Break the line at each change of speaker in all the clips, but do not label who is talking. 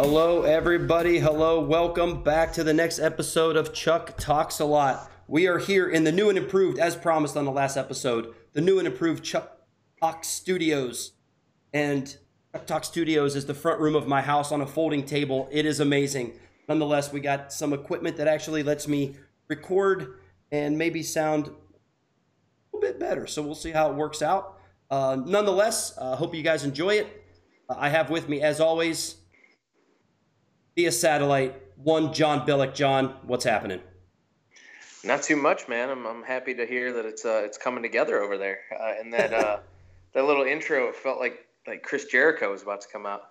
Hello, everybody. Hello, welcome back to the next episode of Chuck Talks a Lot. We are here in the new and improved, as promised on the last episode, the new and improved Chuck Talk Studios. And Chuck Talk Studios is the front room of my house on a folding table. It is amazing. Nonetheless, we got some equipment that actually lets me record and maybe sound a little bit better. So we'll see how it works out. Uh, nonetheless, I uh, hope you guys enjoy it. Uh, I have with me, as always, via satellite. One John Billick. John, what's happening?
Not too much, man. I'm, I'm happy to hear that it's uh, it's coming together over there. Uh, and that uh, that little intro, it felt like like Chris Jericho was about to come out.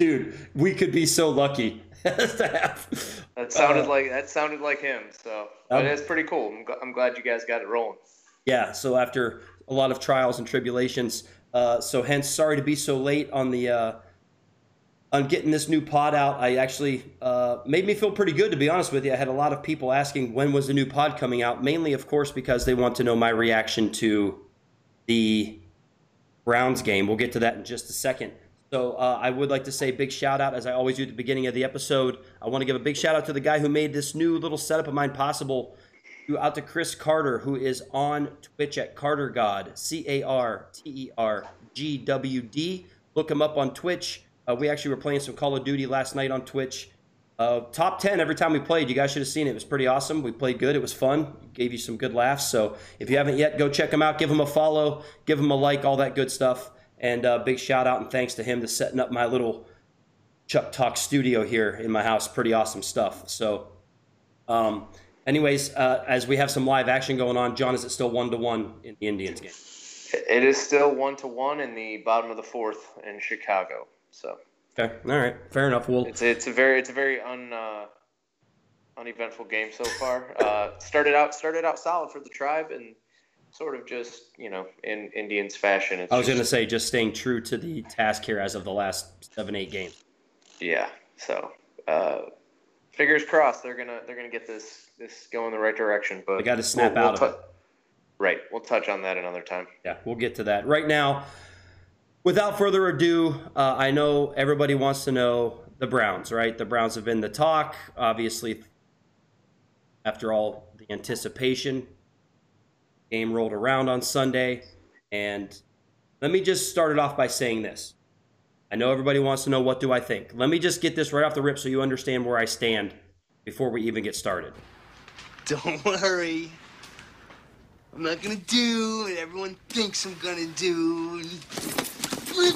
Dude, we could be so lucky to
have. That sounded uh, like that sounded like him. So, but um, it's pretty cool. I'm, I'm glad you guys got it rolling.
Yeah. So after a lot of trials and tribulations, uh, so hence sorry to be so late on the uh, on getting this new pod out. I actually uh, made me feel pretty good, to be honest with you. I had a lot of people asking when was the new pod coming out, mainly, of course, because they want to know my reaction to the Browns game. We'll get to that in just a second. So uh, I would like to say big shout out, as I always do at the beginning of the episode. I want to give a big shout out to the guy who made this new little setup of mine possible. Out to Chris Carter, who is on Twitch at Carter God, C A R T E R G W D. Look him up on Twitch. Uh, we actually were playing some Call of Duty last night on Twitch. Uh, top 10 every time we played. You guys should have seen it. It was pretty awesome. We played good. It was fun. Gave you some good laughs. So if you haven't yet, go check him out. Give him a follow. Give him a like. All that good stuff. And uh, big shout out and thanks to him to setting up my little Chuck Talk studio here in my house. Pretty awesome stuff. So, um, anyways, uh, as we have some live action going on, John, is it still one to one in the Indians game?
It is still one to one in the bottom of the fourth in Chicago. So
okay, all right, fair enough. Well,
it's it's a very it's a very un uh, uneventful game so far. Uh, started out started out solid for the tribe and sort of just you know in Indians fashion.
I was going to say just staying true to the task here as of the last seven eight games.
Yeah. So uh, fingers crossed they're gonna they're gonna get this this going the right direction. But
they got to snap we'll, out we'll of it.
Right. We'll touch on that another time.
Yeah, we'll get to that. Right now, without further ado, uh, I know everybody wants to know the Browns, right? The Browns have been the talk, obviously. After all the anticipation, game rolled around on Sunday, and let me just start it off by saying this. I know everybody wants to know what do I think. Let me just get this right off the rip so you understand where I stand before we even get started.
Don't worry. I'm not gonna do what everyone thinks I'm gonna do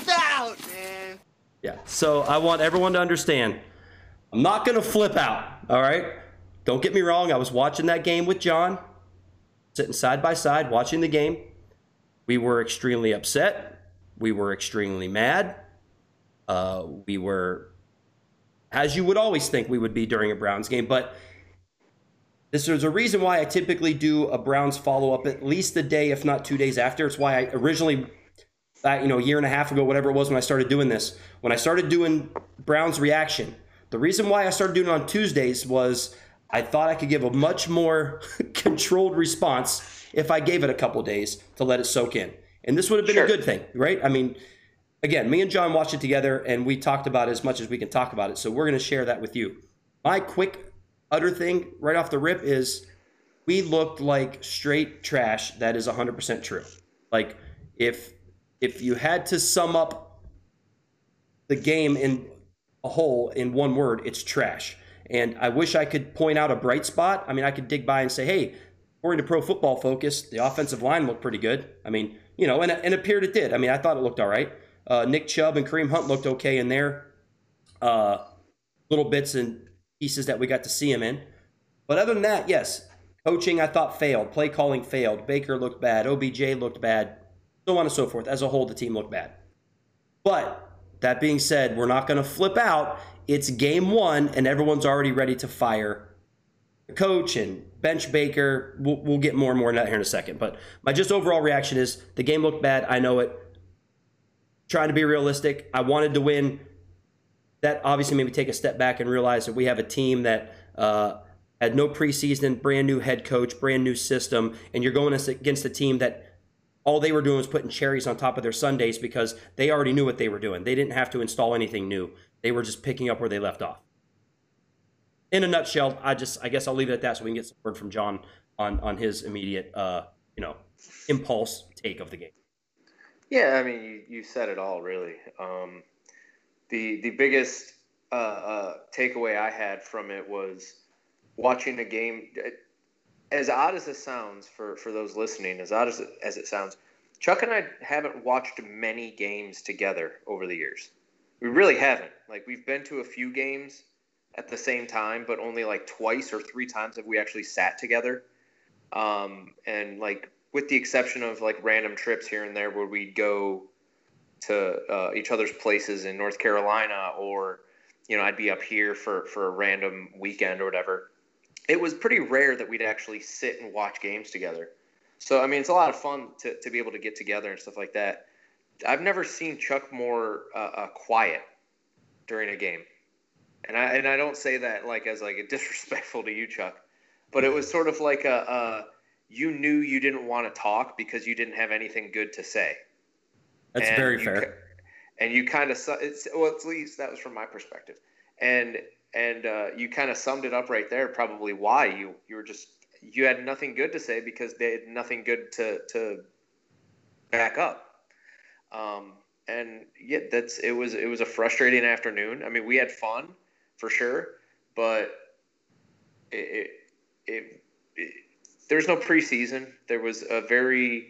out, man.
Yeah. So I want everyone to understand. I'm not going to flip out. All right. Don't get me wrong. I was watching that game with John, sitting side by side, watching the game. We were extremely upset. We were extremely mad. Uh, we were, as you would always think we would be during a Browns game. But this is a reason why I typically do a Browns follow up at least a day, if not two days after. It's why I originally Uh, you know, a year and a half ago, whatever it was when I started doing this. When I started doing Brown's reaction, the reason why I started doing it on Tuesdays was I thought I could give a much more controlled response if I gave it a couple days to let it soak in. And this would have been sure. a good thing, right? I mean, again, me and John watched it together and we talked about it as much as we can talk about it. So we're going to share that with you. My quick, utter thing right off the rip is we looked like straight trash. That is 100% true. Like, if if you had to sum up the game in a whole in one word, it's trash. And I wish I could point out a bright spot. I mean, I could dig by and say, hey, according to Pro Football Focus, the offensive line looked pretty good. I mean, you know, and, and appeared it did. I mean, I thought it looked all right. Uh, Nick Chubb and Kareem Hunt looked okay in there. Uh, little bits and pieces that we got to see him in. But other than that, yes, coaching I thought failed. Play calling failed. Baker looked bad. OBJ looked bad so on and so forth. As a whole, the team looked bad. But that being said, we're not going to flip out. It's game one, and everyone's already ready to fire the coach and bench Baker. We'll, we'll get more and more in that here in a second. But my just overall reaction is the game looked bad. I know it. Trying to be realistic. I wanted to win. That obviously made me take a step back and realize that we have a team that uh, had no preseason, brand new head coach, brand new system, and you're going against a team that all they were doing was putting cherries on top of their sundaes because they already knew what they were doing. They didn't have to install anything new. They were just picking up where they left off. In a nutshell, I just I guess I'll leave it at that so we can get some word from John on on his immediate uh, you know impulse take of the game.
Yeah, I mean, you, you said it all really. Um, the the biggest uh, uh, takeaway I had from it was watching a game. As odd as it sounds for, for those listening, as odd as it, as it sounds, Chuck and I haven't watched many games together over the years. We really haven't. Like we've been to a few games at the same time, but only like twice or three times have we actually sat together. Um, and like with the exception of like random trips here and there where we'd go to uh, each other's places in North Carolina or you know I'd be up here for for a random weekend or whatever. It was pretty rare that we'd actually sit and watch games together. So I mean, it's a lot of fun to, to be able to get together and stuff like that. I've never seen Chuck more uh, uh, quiet during a game, and I and I don't say that like as like a disrespectful to you, Chuck, but it was sort of like a, a you knew you didn't want to talk because you didn't have anything good to say.
That's and very fair.
And you kind of it's well, at least that was from my perspective, and and uh, you kind of summed it up right there. Probably why you you were just you had nothing good to say because they had nothing good to to back up. Um, and yeah, that's it was it was a frustrating afternoon. I mean, we had fun for sure, but it, it, it, it there's no preseason. There was a very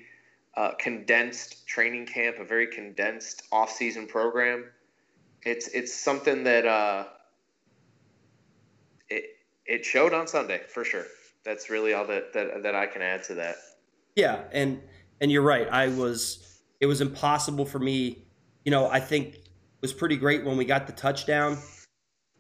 uh, condensed training camp, a very condensed off-season program. It's it's something that uh, it showed on Sunday for sure. That's really all that, that that I can add to that.
Yeah, and and you're right. I was it was impossible for me. You know, I think it was pretty great when we got the touchdown,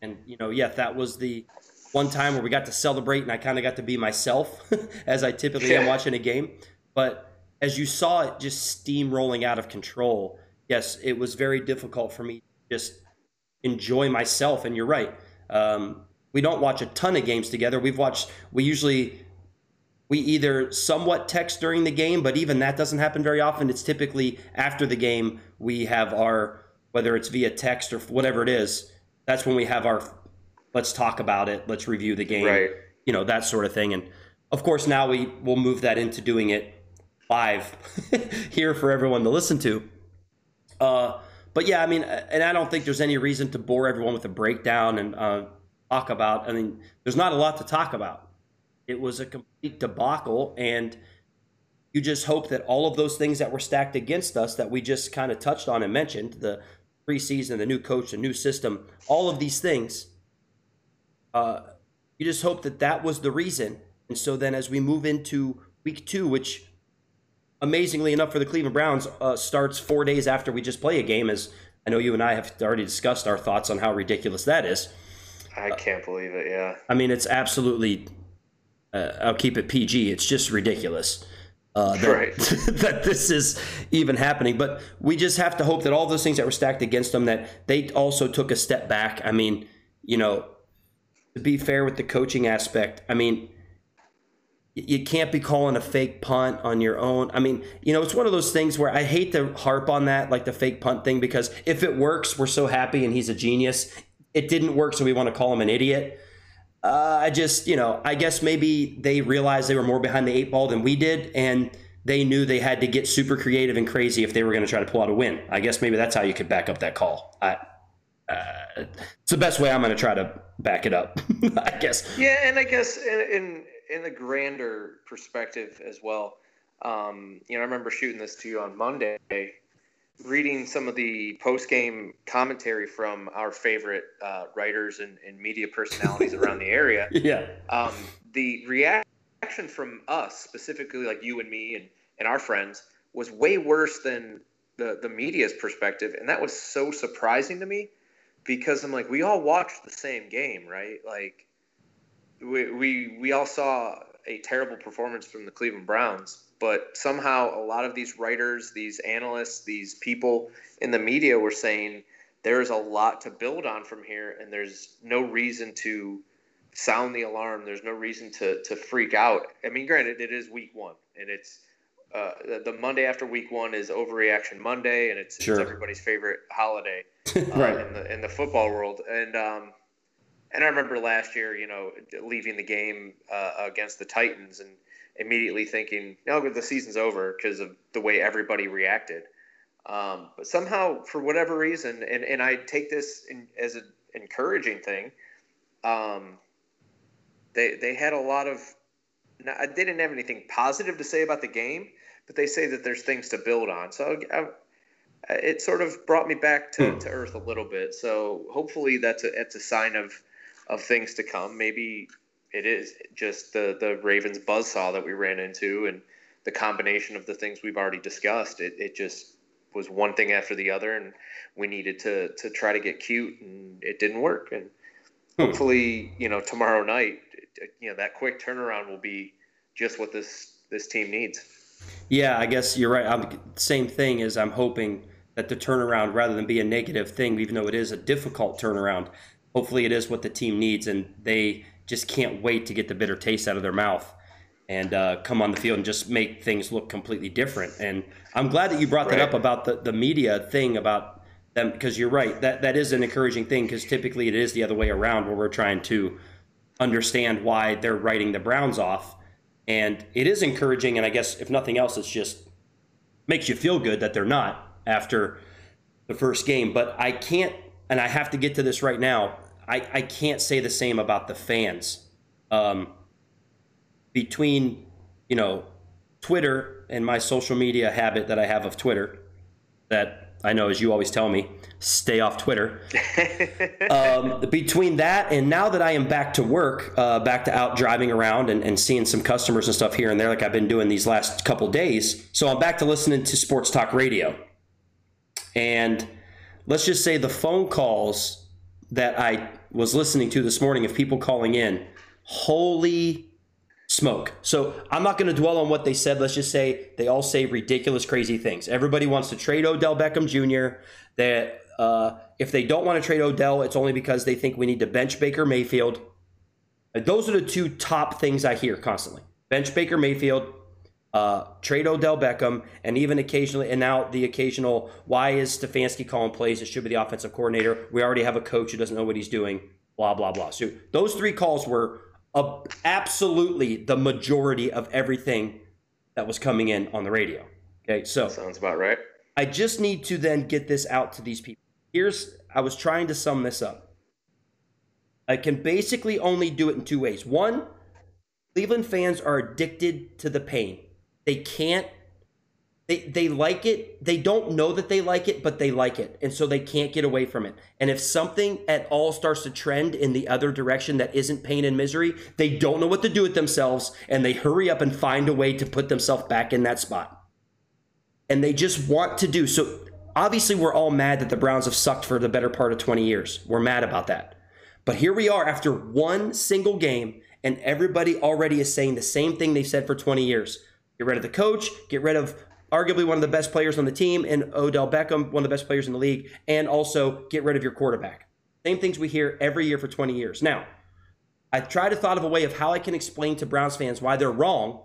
and you know, yeah, that was the one time where we got to celebrate, and I kind of got to be myself as I typically am watching a game. But as you saw it just steamrolling out of control, yes, it was very difficult for me to just enjoy myself. And you're right. Um, we don't watch a ton of games together. We've watched, we usually, we either somewhat text during the game, but even that doesn't happen very often. It's typically after the game, we have our, whether it's via text or whatever it is, that's when we have our, let's talk about it, let's review the game,
right.
you know, that sort of thing. And of course, now we will move that into doing it live here for everyone to listen to. Uh, but yeah, I mean, and I don't think there's any reason to bore everyone with a breakdown and uh, talk about. I mean, there's not a lot to talk about. It was a complete debacle, and you just hope that all of those things that were stacked against us that we just kind of touched on and mentioned the preseason, the new coach, the new system, all of these things. Uh, you just hope that that was the reason. And so then, as we move into week two, which amazingly enough for the Cleveland Browns, uh, starts four days after we just play a game. As I know you and I have already discussed our thoughts on how ridiculous that is.
I can't believe it. Yeah.
I mean, it's absolutely. Uh, I'll keep it PG. It's just ridiculous. Uh, that,
right.
that this is even happening. But we just have to hope that all those things that were stacked against them, that they also took a step back. I mean, you know, to be fair with the coaching aspect, I mean, you can't be calling a fake punt on your own. I mean, you know, it's one of those things where I hate to harp on that, like the fake punt thing, because if it works, we're so happy and he's a genius. It didn't work, so we want to call him an idiot. Uh, I just, you know, I guess maybe they realized they were more behind the eight ball than we did, and they knew they had to get super creative and crazy if they were going to try to pull out a win. I guess maybe that's how you could back up that call. I, uh, it's the best way I'm going to try to back it up, I guess.
Yeah, and I guess in, in in the grander perspective as well, um, you know, I remember shooting this to you on Monday, reading some of the post game commentary from our favorite uh, writers and, and, media personalities around the area.
Yeah.
Um, the reaction from us, specifically like you and me and, and our friends, was way worse than the, the media's perspective. And that was so surprising to me because I'm like, we all watched the same game, right? Like, we, we we all saw a terrible performance from the Cleveland Browns, but somehow a lot of these writers, these analysts, these people in the media were saying there's a lot to build on from here, and there's no reason to sound the alarm. There's no reason to to freak out. I mean, granted, it is week one, and it's uh, the, the Monday after Week One is Overreaction Monday, and it's,
Sure.
it's everybody's favorite holiday uh,
Right.
in the in the football world. And um, and I remember last year, you know, leaving the game uh, against the Titans and immediately thinking, no, the season's over because of the way everybody reacted. Um, but somehow, for whatever reason, and, and I take this in, as an encouraging thing, um, they they had a lot of. They didn't have anything positive to say about the game, but they say that there's things to build on. So I, it sort of brought me back to,
Hmm.
to earth a little bit. So hopefully that's a it's a sign of of things to come. Maybe it is just the the Ravens buzzsaw that we ran into and the combination of the things we've already discussed. It it just was one thing after the other, and we needed to to try to get cute, and it didn't work. And
Hmm.
hopefully, you know, tomorrow night, you know, that quick turnaround will be just what this this team needs.
Yeah, I guess you're right. I'm same thing as I'm hoping that the turnaround, rather than be a negative thing, even though it is a difficult turnaround, hopefully it is what the team needs, and they just can't wait to get the bitter taste out of their mouth and uh, come on the field and just make things look completely different. And I'm glad that you brought that
Right.
up about the, the media thing about them because you're right. That that is an encouraging thing because typically it is the other way around where we're trying to understand why they're writing the Browns off. And it is encouraging, and I guess if nothing else, it's just makes you feel good that they're not after the first game. But I can't, and I have to get to this right now. I, I can't say the same about the fans. Um, between, you know, Twitter and my social media habit that I have of Twitter, that I know, as you always tell me, stay off Twitter um, between that and now that I am back to work, uh, back to out driving around and, and seeing some customers and stuff here and there, like I've been doing these last couple days. So I'm back to listening to sports talk radio. And let's just say the phone calls that I was listening to this morning of people calling in, holy smoke. So I'm not going to dwell on what they said. Let's just say they all say ridiculous, crazy things. Everybody wants to trade Odell Beckham Jr. That uh, if they don't want to trade Odell, it's only because they think we need to bench Baker Mayfield. Those are the two top things I hear constantly: bench Baker Mayfield, uh, trade Odell Beckham, and even occasionally, and now the occasional, why is Stefanski calling plays? It should be the offensive coordinator. We already have a coach who doesn't know what he's doing. Blah blah blah. So those three calls were uh, absolutely the majority of everything that was coming in on the radio. Okay, so
Sounds about right.
I just need to then get this out to these people. Here's I was trying to sum this up. I can basically only do it in two ways. One, Cleveland fans are addicted to the pain. They can't they they like it. They don't know that they like it, but they like it. And so they can't get away from it. And if something at all starts to trend in the other direction that isn't pain and misery, they don't know what to do with themselves and they hurry up and find a way to put themselves back in that spot and they just want to do so obviously we're all mad that the browns have sucked for the better part of 20 years we're mad about that but here we are after one single game and everybody already is saying the same thing they've said for 20 years get rid of the coach get rid of arguably one of the best players on the team and odell beckham one of the best players in the league and also get rid of your quarterback same things we hear every year for 20 years now i tried to thought of a way of how i can explain to browns fans why they're wrong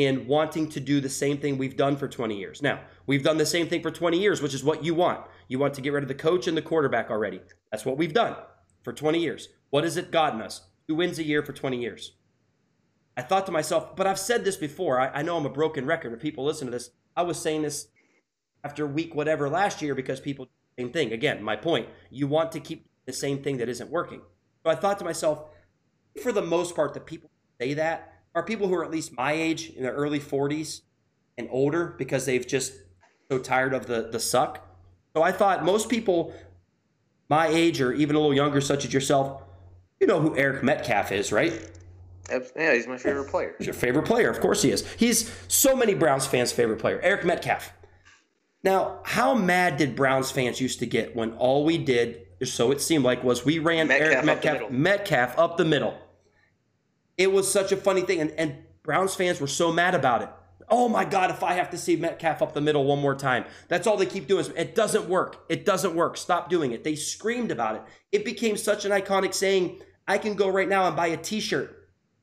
in wanting to do the same thing we've done for 20 years. Now, we've done the same thing for 20 years, which is what you want. You want to get rid of the coach and the quarterback already. That's what we've done for 20 years. What has it gotten us? Who wins a year for 20 years. I thought to myself, but I've said this before. I, I know I'm a broken record. If people listen to this, I was saying this after week whatever last year because people same thing. Again, my point, you want to keep the same thing that isn't working. So I thought to myself, for the most part, the people say that are people who are at least my age in their early 40s and older because they've just so tired of the the suck. So I thought most people my age or even a little younger, such as yourself, you know who Eric Metcalf is, right?
Yeah, he's my favorite player.
He's your favorite player. Of course he is. He's so many Browns fans' favorite player, Eric Metcalf. Now, how mad did Browns fans used to get when all we did, so it seemed like, was we ran
Metcalf
Eric
up
Metcalf,
middle.
Metcalf up the middle. It was such a funny thing, and, and Browns fans were so mad about it. Oh my God, if I have to see Metcalf up the middle one more time. That's all they keep doing. It doesn't work. It doesn't work. Stop doing it. They screamed about it. It became such an iconic saying. I can go right now and buy a t shirt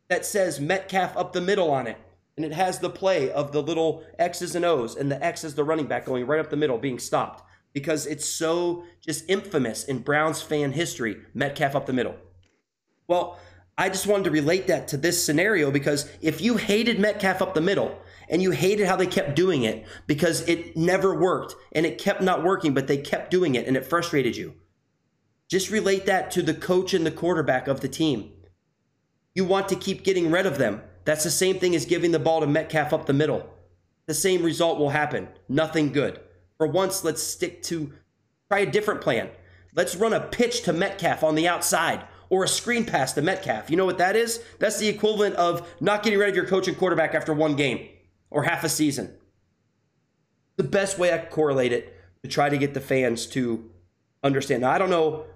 that says Metcalf up the middle on it. and it has the play of the little X's and O's, and the X is the running back going right up the middle, being stopped because it's so just infamous in Browns fan history. Metcalf up the middle. Well, I just wanted to relate that to this scenario because if you hated Metcalf up the middle and you hated how they kept doing it because it never worked and it kept not working, but they kept doing it and it frustrated you, just relate that to the coach and the quarterback of the team. You want to keep getting rid of them. That's the same thing as giving the ball to Metcalf up the middle. The same result will happen. Nothing good. For once, let's stick to try a different plan. Let's run a pitch to Metcalf on the outside or a screen pass to Metcalf. You know what that is? That's the equivalent of not getting rid of your coach and quarterback after one game or half a season. The best way I could correlate it to try to get the fans to understand. Now, I don't know.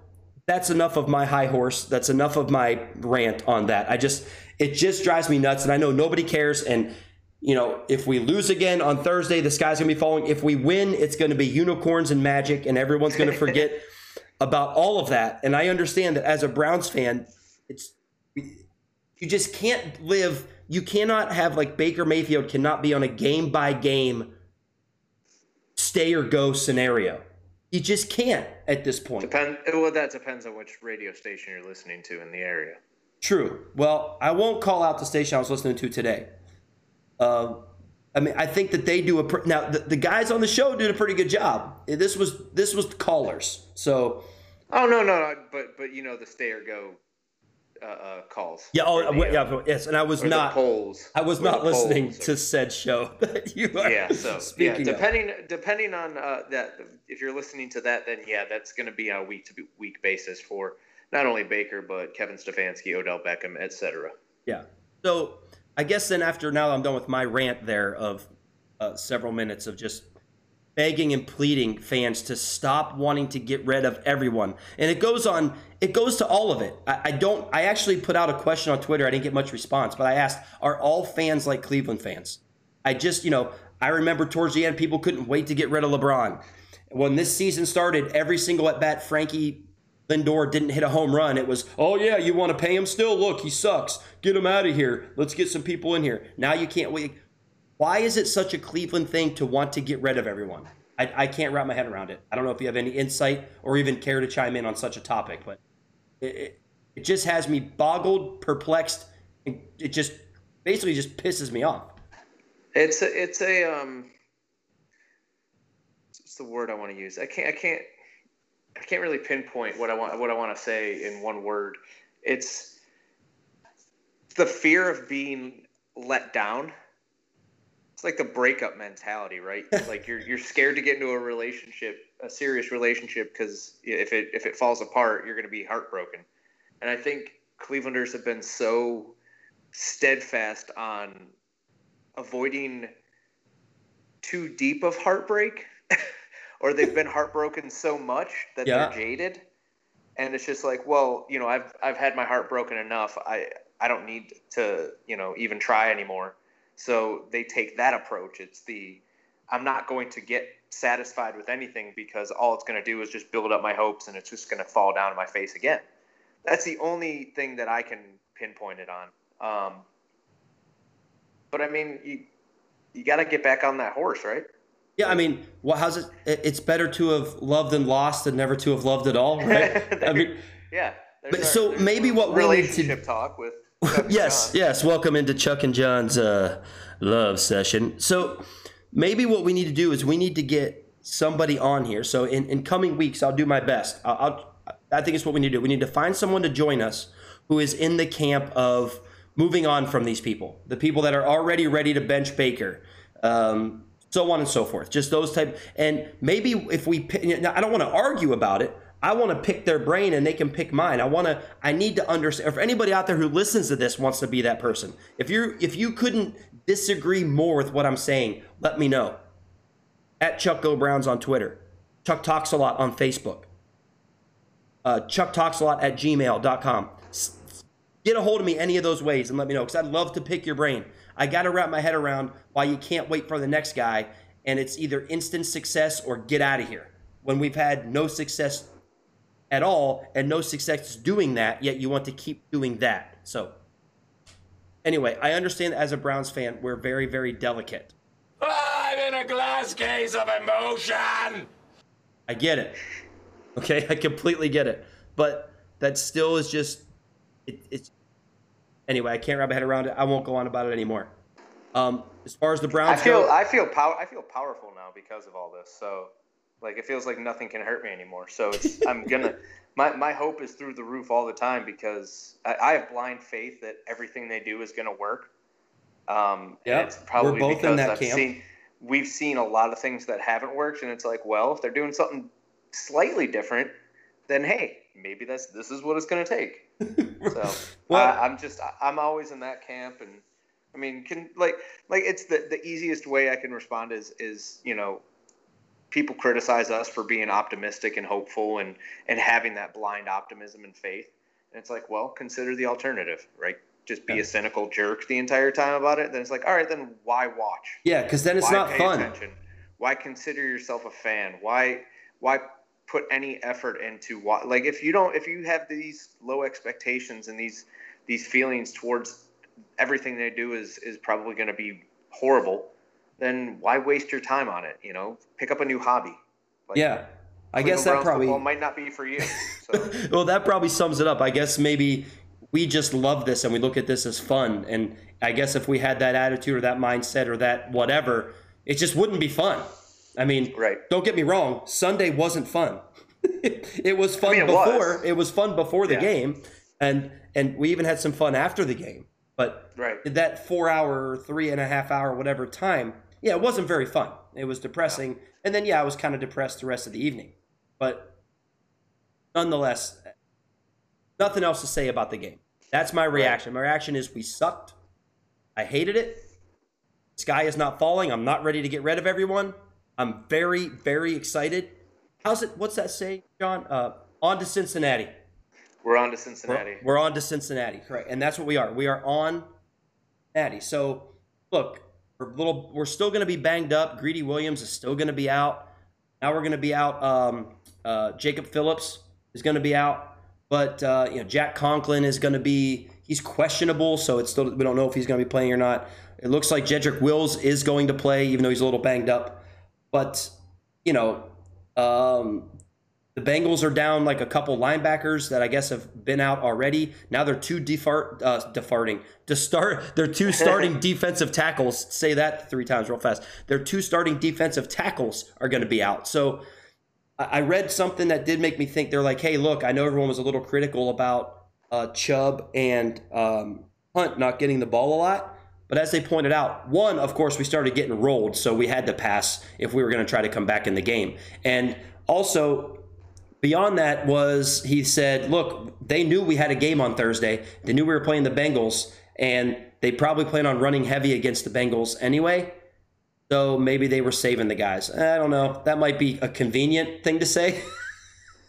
That's enough of my high horse. That's enough of my rant on that. I just, it just drives me nuts. And I know nobody cares. And, you know, if we lose again on Thursday, the sky's going to be falling. If we win, it's going to be unicorns and magic, and everyone's going to forget about all of that. And I understand that as a Browns fan, it's you just can't live. You cannot have like Baker Mayfield cannot be on a game by game stay or go scenario. You just can't at this point.
Depend. Well, that depends on which radio station you're listening to in the area.
True. Well, I won't call out the station I was listening to today. Uh, I mean, I think that they do a pr- now. The, the guys on the show did a pretty good job. This was this was callers. So.
Oh no no no! But but you know the stay or go uh, uh, calls.
Yeah. Oh
the,
yeah.
uh,
Yes, and I was not.
polls.
I was not listening
polls.
to said show that you are
yeah so yeah
speaking of.
depending depending on uh, that if you're listening to that then yeah that's going to be on a week to week basis for not only baker but kevin stefanski odell beckham etc
Yeah. So I guess then after now I'm done with my rant there of uh, several minutes of just begging and pleading fans to stop wanting to get rid of everyone. And it goes on, it goes to all of it. I, I don't, I actually put out a question on Twitter. I didn't get much response, but I asked, are all fans like Cleveland fans? I just, you know, I remember towards the end, people couldn't wait to get rid of LeBron. When this season started, every single at bat, Frankie Lindor didn't hit a home run. It was, oh yeah, you want to pay him still? Look, he sucks. Get him out of here. Let's get some people in here. Now you can't wait. Why is it such a Cleveland thing to want to get rid of everyone? I, I can't wrap my head around it. I don't know if you have any insight or even care to chime in on such a topic, but it, it, it just has me boggled, perplexed. and It just basically just pisses me off.
it's a it's a um what's the word i want to use i can't i can't i can't really pinpoint what i want what i want to say in one word it's the fear of being let down it's like the breakup mentality, right? like you're you're scared to get into a relationship, a serious relationship, because if it if it falls apart, you're going to be heartbroken. And I think Clevelanders have been so steadfast on avoiding too deep of heartbreak, or they've been heartbroken so much that
Yeah.
they're jaded. And it's just like, well, you know, I've I've had my heart broken enough. I I don't need to, you know, even try anymore. So they take that approach. It's the I'm not going to get satisfied with anything because all it's going to do is just build up my hopes and it's just going to fall down on my face again. That's the only thing that I can pinpoint it on. Um, but I mean, you you got to get back on that horse, right?
Yeah, I mean, well, how's it? it- It's better to have loved and lost than never to have loved at all, right? I mean,
yeah.
But
there's
so maybe what we need to-
relationship talk with
yes,
John.
yes. Welcome into Chuck and John's uh, love session. So maybe what we need to do is we need to get somebody on here. So in, in coming weeks, I'll do my best. I'll, I'll, I think it's what we need to do. We need to find someone to join us who is in the camp of moving on from these people, the people that are already ready to bench Baker. Um, so on and so forth. Just those type. And maybe if we, I don't want to argue about it. I want to pick their brain and they can pick mine. I want to. I need to understand. If anybody out there who listens to this wants to be that person, if you if you couldn't disagree more with what I'm saying, let me know. At Chuck Go Browns on Twitter, Chuck Talks a Lot on Facebook, uh, Chuck Talks a Lot at gmail.com. Get a hold of me any of those ways and let me know because I'd love to pick your brain. I got to wrap my head around why you can't wait for the next guy and it's either instant success or get out of here. When we've had no success at all and no success doing that, yet you want to keep doing that. So anyway, I understand as a Browns fan, we're very, very delicate.
I'm in a glass case of emotion.
I get it. Okay, I completely get it. But that still is just it, it's anyway. I can't wrap my head around it. I won't go on about it anymore. Um, as far as the Browns
I feel
go,
I feel pow- I feel powerful now because of all this. So like it feels like nothing can hurt me anymore. So it's I'm gonna my, my hope is through the roof all the time because I, I have blind faith that everything they do is gonna work. Um,
Yeah,
it's probably
we're both in
because
that
I've
camp.
seen we've seen a lot of things that haven't worked, and it's like, well, if they're doing something slightly different, then hey, maybe that's this is what it's gonna take. So
Well-
I, I'm just I'm always in that camp, and I mean, can like like it's the the easiest way I can respond is is you know people criticize us for being optimistic and hopeful and and having that blind optimism and faith, and it's like, well, consider the alternative, right? Just be
Yeah.
a cynical jerk the entire time about it. Then it's like, all right, then why watch?
yeah, because then it's
why
not fun.
attention? Why consider yourself a fan? Why why put any effort into what like if you don't if you have these low expectations and these these feelings towards everything they do is is probably going to be horrible, then why waste your time on it? You know, pick up a new hobby. Like,
Yeah, I
Cleveland
guess that
Browns
probably.
might not be for you. So
well, that probably sums it up. I guess maybe we just love this and we look at this as fun. And I guess if we had that attitude or that mindset or that whatever, it just wouldn't be fun. I mean,
Right.
don't get me wrong, Sunday wasn't fun. it was fun
mean, it
before.
was.
It was fun before the
Yeah.
game, and and we even had some fun after the game. But
Right.
that four hour, three and a half hour, whatever time, yeah, it wasn't very fun. It was depressing, and then yeah, I was kind of depressed the rest of the evening. But nonetheless, nothing else to say about the game. That's my reaction. My reaction is we sucked. I hated it. Sky is not falling. I'm not ready to get rid of everyone. I'm very, very excited. How's it? What's that say, John? Uh, on to Cincinnati.
we're on to
We're,
Cincinnati.
we're on to Cincinnati, correct? And that's what we are. We are on Cincinnati. So, look, we're little. We're still going to be banged up. Greedy Williams is still going to be out. Now we're going to be out. Um, uh, Jacob Phillips is going to be out, but uh, you know Jack Conklin is going to be. He's questionable, so it's still we don't know if he's going to be playing or not. It looks like Jedrick Wills is going to play, even though he's a little banged up. But you know, um, the Bengals are down like a couple linebackers that I guess have been out already. Now they're two defart, uh, defarting to start. They're two starting defensive tackles. Say that three times real fast. Their two starting defensive tackles are going to be out. So I I read something that did make me think. They're like, hey, look, I know everyone was a little critical about uh, Chubb and um, Hunt not getting the ball a lot. But as they pointed out, one, of course, we started getting rolled, so we had to pass if we were going to try to come back in the game. And also, beyond that was he said, look, they knew we had a game on Thursday. They knew we were playing the Bengals, and they probably plan on running heavy against the Bengals anyway. So maybe they were saving the guys. I don't know. That might be a convenient thing to say.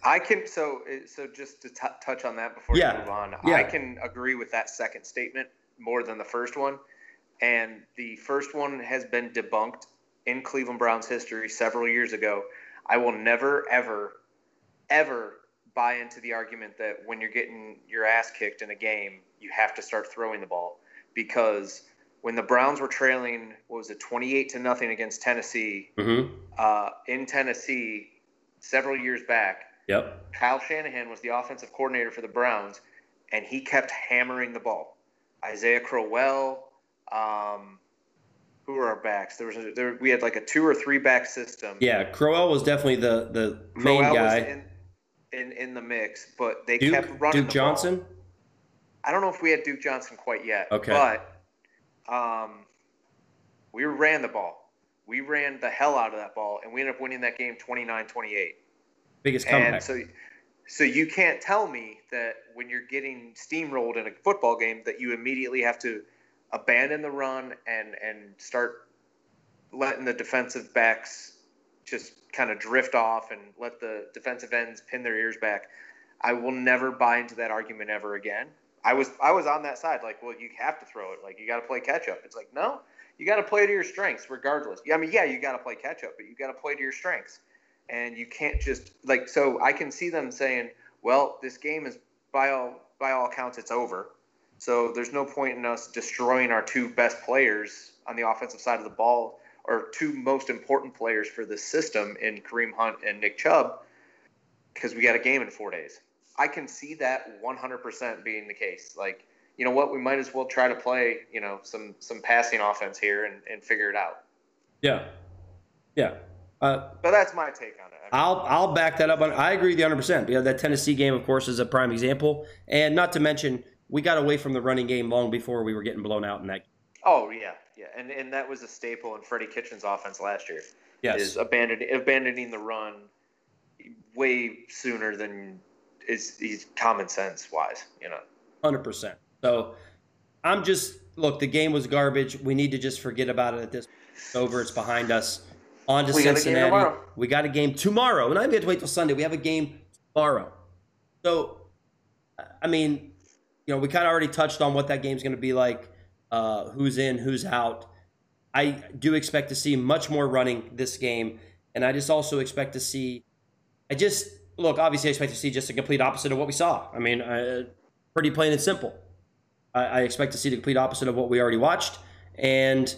I can so so just to t- touch on that before
Yeah.
we move on.
Yeah.
I can agree with that second statement more than the first one, and the first one has been debunked in Cleveland Browns history several years ago. I will never ever ever buy into the argument that when you're getting your ass kicked in a game, you have to start throwing the ball because when the Browns were trailing, what was it, 28 to nothing against Tennessee
mm-hmm.
uh, in Tennessee several years back.
Yep.
Kyle Shanahan was the offensive coordinator for the Browns, and he kept hammering the ball. Isaiah Crowell, um, who were our backs? There was a, there, we had like a two or three back system.
Yeah, Crowell was definitely the the main
Crowell
guy.
In, in the mix, but they
Duke,
kept running
Duke
the ball.
Johnson.
I don't know if we had Duke Johnson quite yet.
Okay.
But um, we ran the ball. We ran the hell out of that ball, and we ended up winning that game 29-28.
Biggest comeback.
And so, so you can't tell me that when you're getting steamrolled in a football game that you immediately have to abandon the run and and start letting the defensive backs just kind of drift off and let the defensive ends pin their ears back. I will never buy into that argument ever again. I was I was on that side, like, well, you have to throw it, like you got to play catch up. It's like, no, you got to play to your strengths, regardless. I mean, yeah, you got to play catch up, but you got to play to your strengths and you can't just like so i can see them saying well this game is by all by all accounts it's over So there's no point in us destroying our two best players on the offensive side of the ball, or two most important players for this system in Kareem Hunt and Nick Chubb, because we got a game in four days. I can see that 100% being the case. Like, you know what? We might as well try to play, you know, some some passing offense here and, and figure it out.
Yeah, yeah. Uh,
But that's my take on it. I mean,
I'll I'll back that up. On, I agree with you 100. percent Yeah, that Tennessee game, of course, is a prime example, and not to mention we got away from the running game long before we were getting blown out in that.
oh yeah, yeah, and and that was a staple in Freddie Kitchens' offense last year.
Yes,
is abandoning abandoning the run way sooner than is is common sense wise. You know.
hundred percent. So I'm just look. The game was garbage. We need to just forget about it at this. It's over. It's behind us. On to
We got
Cincinnati.
tomorrow.
We got a game tomorrow, and I'm have to wait till Sunday. We have a game tomorrow. So, I mean, you know, we kind of already touched on what that game's going to be like. Uh, who's in, who's out. I do expect to see much more running this game, and I just also expect to see. I just look. Obviously, I expect to see just a complete opposite of what we saw. I mean, uh, pretty plain and simple. I, I expect to see the complete opposite of what we already watched, and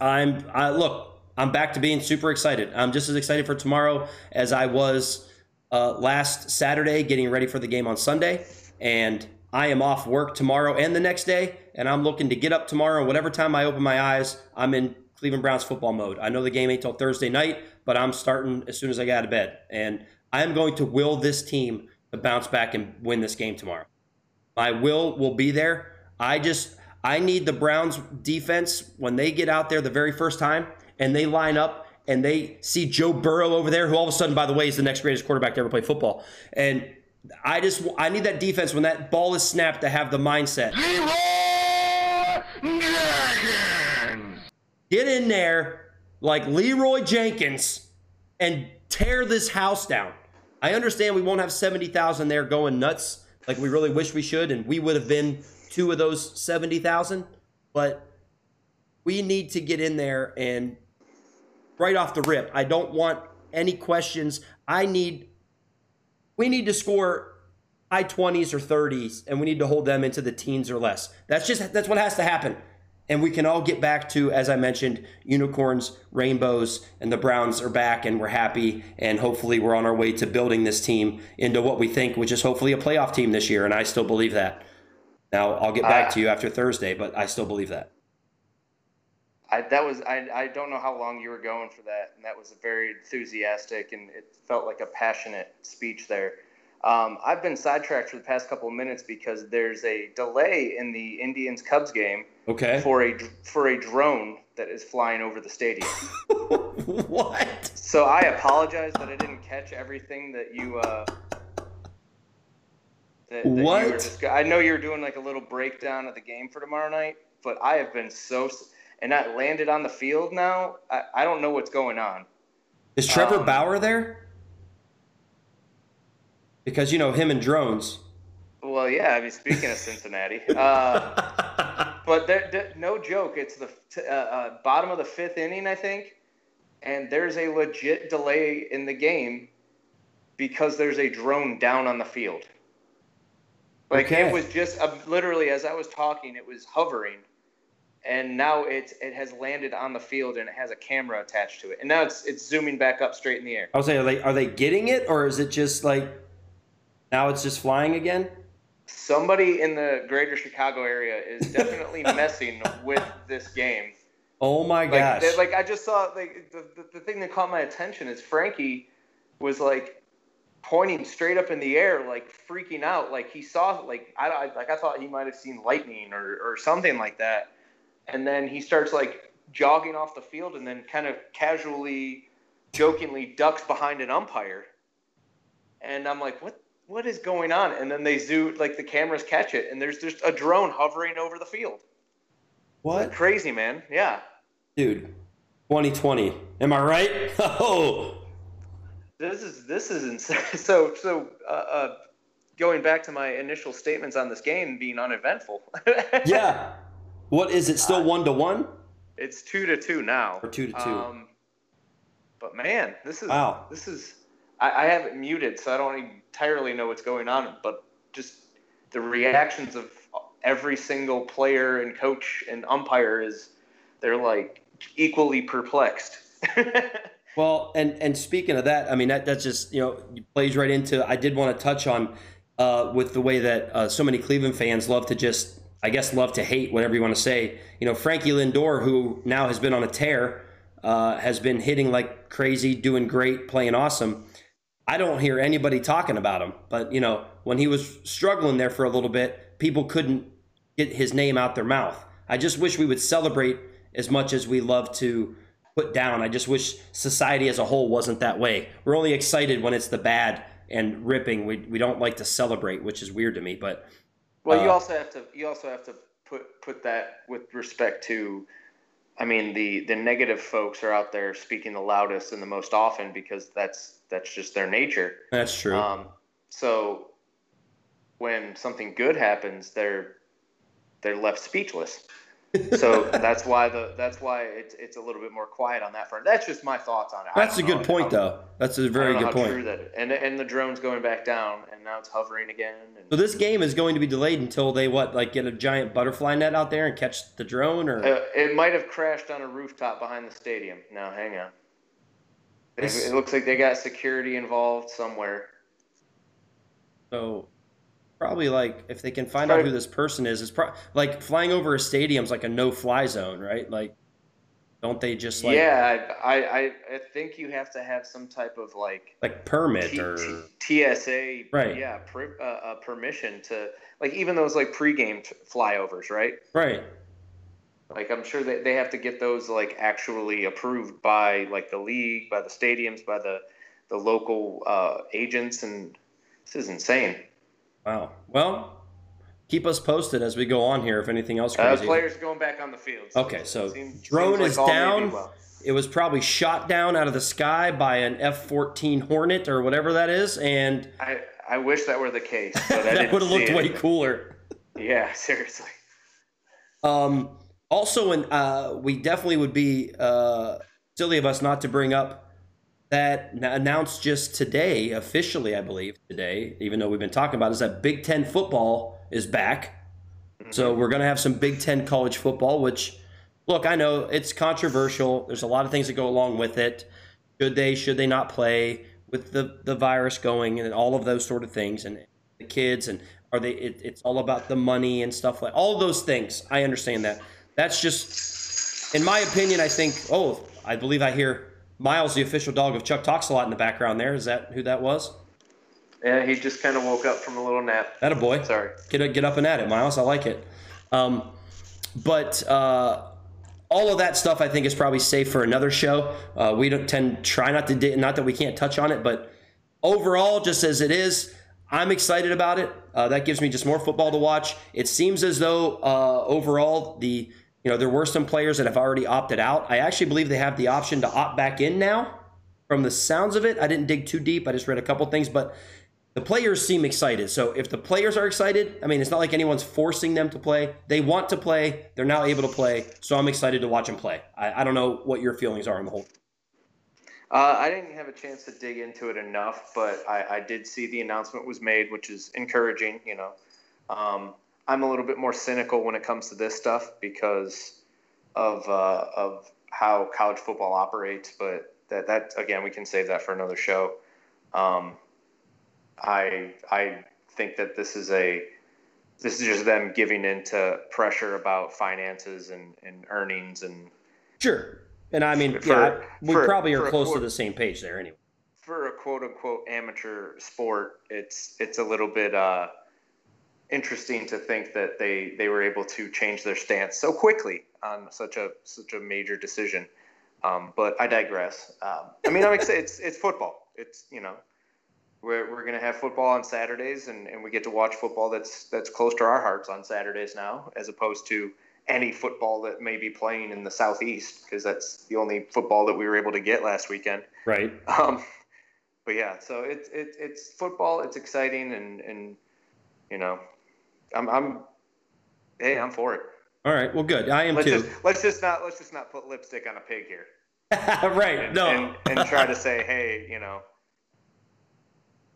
I'm I look. I'm back to being super excited. I'm just as excited for tomorrow as I was uh, last Saturday, getting ready for the game on Sunday. And I am off work tomorrow and the next day, and I'm looking to get up tomorrow. Whatever time I open my eyes, I'm in Cleveland Browns football mode. I know the game ain't till Thursday night, but I'm starting as soon as I get out of bed, and I am going to will this team to bounce back and win this game tomorrow. My will will be there. I just I need the Browns defense when they get out there the very first time and they line up and they see Joe Burrow over there, who all of a sudden, by the way, is the next greatest quarterback to ever play football. And I just I need that defense when that ball is snapped to have the mindset. Get in there like Leeroy Jenkins and tear this house down. I understand we won't have 70,000 there going nuts like we really wish we should, and we would have been two of those 70,000, but we need to get in there and right off the rip, I don't want any questions. I need, we need to score high 20s or 30s, and we need to hold them into the teens or less. That's just, that's what has to happen. And we can all get back to, as I mentioned, unicorns, rainbows, and the Browns are back, and we're happy. And hopefully, we're on our way to building this team into what we think, which is hopefully a playoff team this year. And I still believe that. Now, I'll get back
Uh,
to you after Thursday, but I still believe that.
I, that was I, I don't know how long you were going for that, and that was a very enthusiastic and it felt like a passionate speech there. Um, I've been sidetracked for the past couple of minutes because there's a delay in the Indians Cubs game
Okay.
for a for a drone that is flying over the stadium.
what?
So I apologize that I didn't catch everything that you. Uh, that, that You were
What?
discuss- I know you're doing like a little breakdown of the game for tomorrow night, but I have been so, and that landed on the field now. I, I don't know what's going on.
Is Trevor
Um,
Bauer there? Because you know him and drones.
Well, yeah. I mean, speaking of Cincinnati, uh, but there, there- no joke. It's the t- uh, uh, bottom of the fifth inning, I think, and there's a legit delay in the game because there's a drone down on the field. Like
Okay.
it was just uh, literally as I was talking, it was hovering, and now it's it has landed on the field and it has a camera attached to it, and now it's it's zooming back up straight in the air.
I was saying, are they are they getting it, or is it just like now it's just flying again?
Somebody in the greater Chicago area is definitely messing with this game.
Oh my
Like,
gosh!
they- like I just saw like the, the, the thing that caught my attention is Frankie was like pointing straight up in the air, like freaking out, like he saw like I, I like I thought he might have seen lightning or or something like that, and then he starts like jogging off the field and then kind of casually, jokingly ducks behind an umpire, and I'm like, what? What is going on? And then they zoom, like the cameras catch it, and there's just a drone hovering over the field.
what,
Crazy, man. Yeah.
dude? 2020. Am I right? Oh,
This is this is insane. So so uh, uh, going back to my initial statements on this game being uneventful.
yeah. What is it? Still one to one?
it's two to two now.
Or two to two.
Um, but man, this is
Wow.
this is. I, I have it muted, so I don't entirely know what's going on. But just the reactions of every single player and coach and umpire is they're like equally perplexed.
Well, and and speaking of that, I mean that that's just you know plays right into. I did want to touch on uh, with the way that uh, so many Cleveland fans love to just, I guess, love to hate whatever you want to say. You know, Frankie Lindor, who now has been on a tear, uh, has been hitting like crazy, doing great, playing awesome. I don't hear anybody talking about him, but you know, when he was struggling there for a little bit, people couldn't get his name out their mouth. I just wish we would celebrate as much as we love to put down. I just wish society as a whole wasn't that way. We're only excited when it's the bad and ripping. We, we don't like to celebrate, which is weird to me. But
well, you
uh,
also have to you also have to put put that with respect to. I mean, the the negative folks are out there speaking the loudest and the most often because that's that's just their nature.
that's true.
Um, so when something good happens, they're they're left speechless. so that's why the that's why it's it's a little bit more quiet on that front. That's just my thoughts on it.
That's a good point,
how-
though. That's a very good point.
True that and and the drone's going back down, and now it's hovering again. And,
So this game is going to be delayed until they what like get a giant butterfly net out there and catch the drone, or
uh, it might have crashed on a rooftop behind the stadium. Now, hang on. It,
This-
it looks like they got security involved somewhere.
so probably like if they can find out who this person is, it's pro- like flying over a stadium's like a no fly zone, right? Like, don't they just like
yeah, I, I I think you have to have some type of like
like permit
T-
or
TSA,
Right.
Yeah, per, uh, uh, permission to like even those like pregame t- flyovers, right?
right?
Like I'm sure that they have to get those like actually approved by like the league, by the stadiums, by the the local uh, agents, and this is insane.
Wow. Well, keep us posted as we go on here if anything else
Uh,
crazy.
players going back on the field.
Okay, so
Seems-
drone
seems like
is
all may be
down.
well.
It was probably shot down out of the sky by an F-14 Hornet or whatever that is, and
I I wish that were the case, but
that would have looked way cooler.
Yeah, seriously.
Um, also, and uh, we definitely would be uh, silly of us not to bring up that announced just today, officially, I believe today, even though we've been talking about, it, is that Big Ten football is back. So we're going to have some Big Ten college football, which, look, I know it's controversial. There's a lot of things that go along with it. Should they? Should they not play with the the virus going and all of those sort of things and the kids and are they? It, it's all about the money and stuff like all those things. I understand that. That's just, in my opinion, I think. Oh, I believe I hear Miles, the official dog of Chuck talks a lot in the background. There is that who that was?
Yeah, he just kind of woke up from a little nap.
That a boy.
Sorry.
Get get up and at it, Miles. I like it. Um, but uh, all of that stuff, I think, is probably safe for another show. Uh, we don't tend try not to not that we can't touch on it, but overall, just as it is, I'm excited about it. Uh, that gives me just more football to watch. It seems as though uh, overall the you know there were some players that have already opted out. I actually believe they have the option to opt back in now. From the sounds of it, I didn't dig too deep. I just read a couple things, but the players seem excited. So if the players are excited, I mean, it's not like anyone's forcing them to play. They want to play. They're now able to play. So I'm excited to watch them play. I, I don't know what your feelings are on the whole.
Uh, I didn't have a chance to dig into it enough, but I, I did see the announcement was made, which is encouraging. You know, um, I'm a little bit more cynical when it comes to this stuff because of uh, of how college football operates. But that that again, we can save that for another show. Um, I I think that this is a this is just them giving into pressure about finances and, and earnings and
Sure. And I mean,
For-
yeah, we
for-
probably are close to the same page there anyway.
for a quote unquote amateur sport, it's it's a little bit uh, interesting to think that they they were able to change their stance so quickly on such a such a major decision. Um, but I digress. Um, I mean, I'm excited. It's it's football. It's you know, we're we're gonna have football on Saturdays, and, and we get to watch football that's that's close to our hearts on Saturdays now, as opposed to any football that may be playing in the southeast, because that's the only football that we were able to get last weekend.
Right.
Um, but yeah, so it's it, it's football. It's exciting, and and you know, I'm I'm hey, I'm for it.
All right. Well, good. I am
Let's
too.
just let's just not let's just not put lipstick on a pig here,
right.
and,
No.
and, and try to say, hey, you know,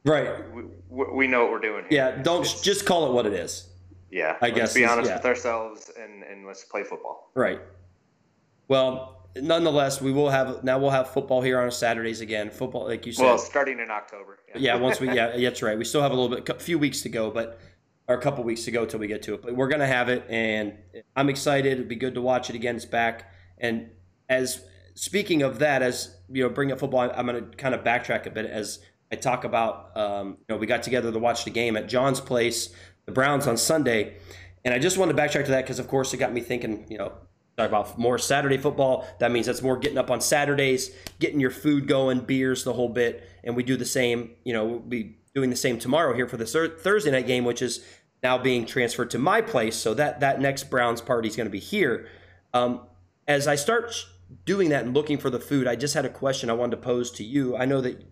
right.
we, we know what we're doing. Here.
Yeah. Don't
It's-
just call it what it is.
Yeah,
I
let's
guess
be honest
yeah.
with ourselves and and let's play football.
Right. Well, nonetheless, we will have now we'll have football here on Saturdays again. Football, like you said.
Well, starting in October.
yeah, once we yeah, that's right. We still have a little bit, a few weeks to go, but or a couple weeks to go till we get to it. But we're gonna have it, and I'm excited. It'd be good to watch it again. It's back, and as speaking of that, as you know, bring up football, I'm gonna kind of backtrack a bit as I talk about. Um, you know, we got together to watch the game at John's place, the Browns on Sunday, and I just wanted to backtrack to that because, of course, it got me thinking. You know, talk about more Saturday football. That means that's more getting up on Saturdays, getting your food going, beers, the whole bit. And we do the same, you know, be doing the same tomorrow here for the Thursday night game, which is now being transferred to my place. So that that next Browns party is going to be here. Um, as I start doing that and looking for the food, I just had a question I wanted to pose to you. I know that,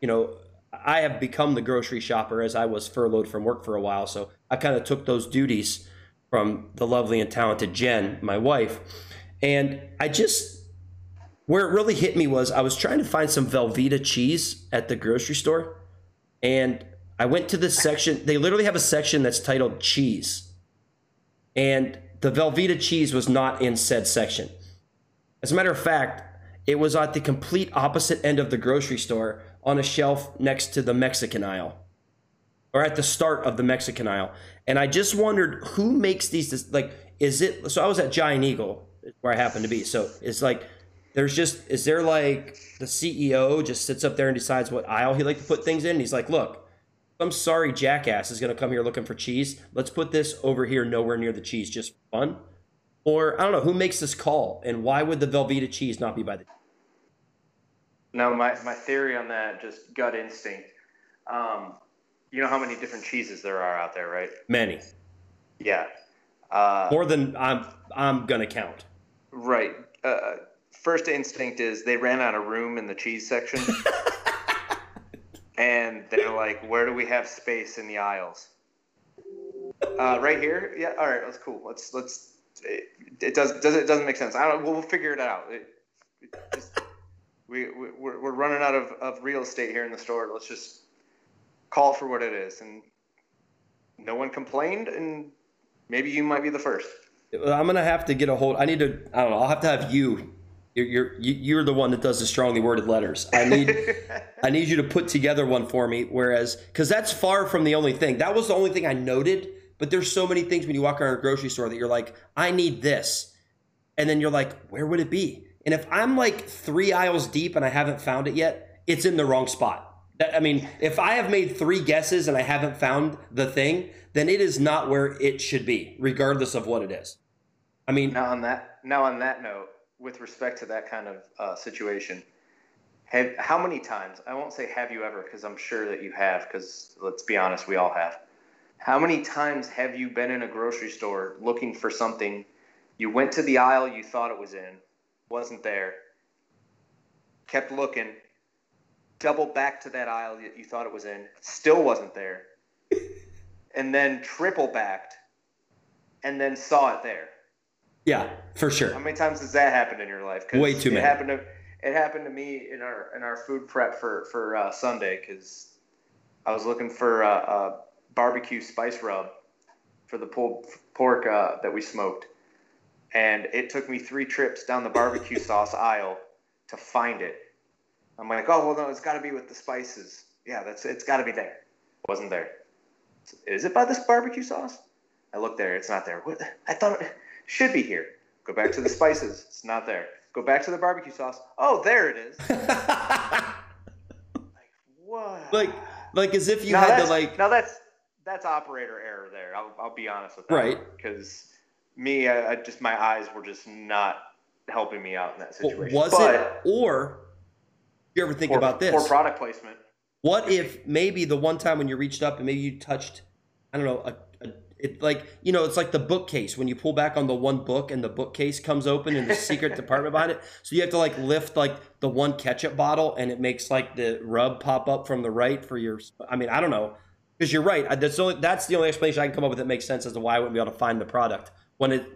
you know, I have become the grocery shopper as I was furloughed from work for a while. So I kind of took those duties from the lovely and talented Jen, my wife. And I just, where it really hit me was I was trying to find some Velveeta cheese at the grocery store. And I went to this section. They literally have a section that's titled cheese. And the Velveeta cheese was not in said section. As a matter of fact, it was at the complete opposite end of the grocery store on a shelf next to the Mexican aisle or at the start of the Mexican aisle. And I just wondered who makes these like is it so I was at Giant Eagle where I happen to be. So it's like there's just is there like the CEO just sits up there and decides what aisle he like to put things in? he's like, look, I'm sorry jackass is gonna come here looking for cheese. Let's put this over here nowhere near the cheese, just for fun. Or I don't know who makes this call and why would the Velveeta cheese not be by the
No, my, my theory on that, just gut instinct. Um, you know how many different cheeses there are out there, right?
many
Yeah. Uh,
more than I'm I'm gonna count.
right. Uh, first instinct is they ran out of room in the cheese section. and they're like, where do we have space in the aisles? Uh, right here? Yeah. All right. That's cool. Let's, let's, it, it does, does it doesn't make sense. I don't, we'll figure it out. It, it just, we, we, we're, we're running out of, of real estate here in the store. Let's just call for what it is. And no one complained. And maybe you might be the first.
I'm gonna have to get a hold. I need to. I don't know. I'll have to have you. You're you're you- you're the one that does the strongly worded letters. I need I need you to put together one for me. Whereas, because that's far from the only thing. That was the only thing I noted. But there's so many things when you walk around a grocery store that you're like, I need this, and then you're like, where would it be? And if I'm like three aisles deep and I haven't found it yet, it's in the wrong spot. That, I mean, if I have made three guesses and I haven't found the thing, then it is not where it should be, regardless of what it is. I mean,
Now on that now on that note, with respect to that kind of uh, situation, have how many times? I won't say have you ever because I'm sure that you have. Because let's be honest, we all have. How many times have you been in a grocery store looking for something? You went to the aisle you thought it was in, wasn't there. Kept looking, double back to that aisle that you thought it was in, still wasn't there, and then triple backed, and then saw it there.
Yeah, for sure.
How many times has that happened in your life?
Way too
it
many.
Happened to, it happened to me in our in our food prep for for uh, Sunday because I was looking for a, a barbecue spice rub for the pulled pork uh, that we smoked, and it took me three trips down the barbecue sauce aisle to find it. I'm like, oh well, no, it's got to be with the spices. Yeah, that's it's got to be there. Wasn't there? Is it by this barbecue sauce? I looked there. It's not there. What? I thought it should be here. Go back to the spices. It's not there. Go back to the barbecue sauce. Oh, there it is. Like what?
like, like as if you
now
had to like.
now that's that's operator error there. I'll, I'll be honest with that.
Right.
Because me, I, I just my eyes were just not helping me out in that situation.
Was
but
it or? You ever think about this?
Poor product placement.
What if maybe the one time when you reached up and maybe you touched, I don't know, a it like you know, it's like the bookcase when you pull back on the one book and the bookcase comes open and the secret department behind it. So you have to like lift like the one ketchup bottle and it makes like the rub pop up from the right for your. I mean, I don't know because you're right. That's the only that's the only explanation I can come up with that makes sense as to why I wouldn't be able to find the product when it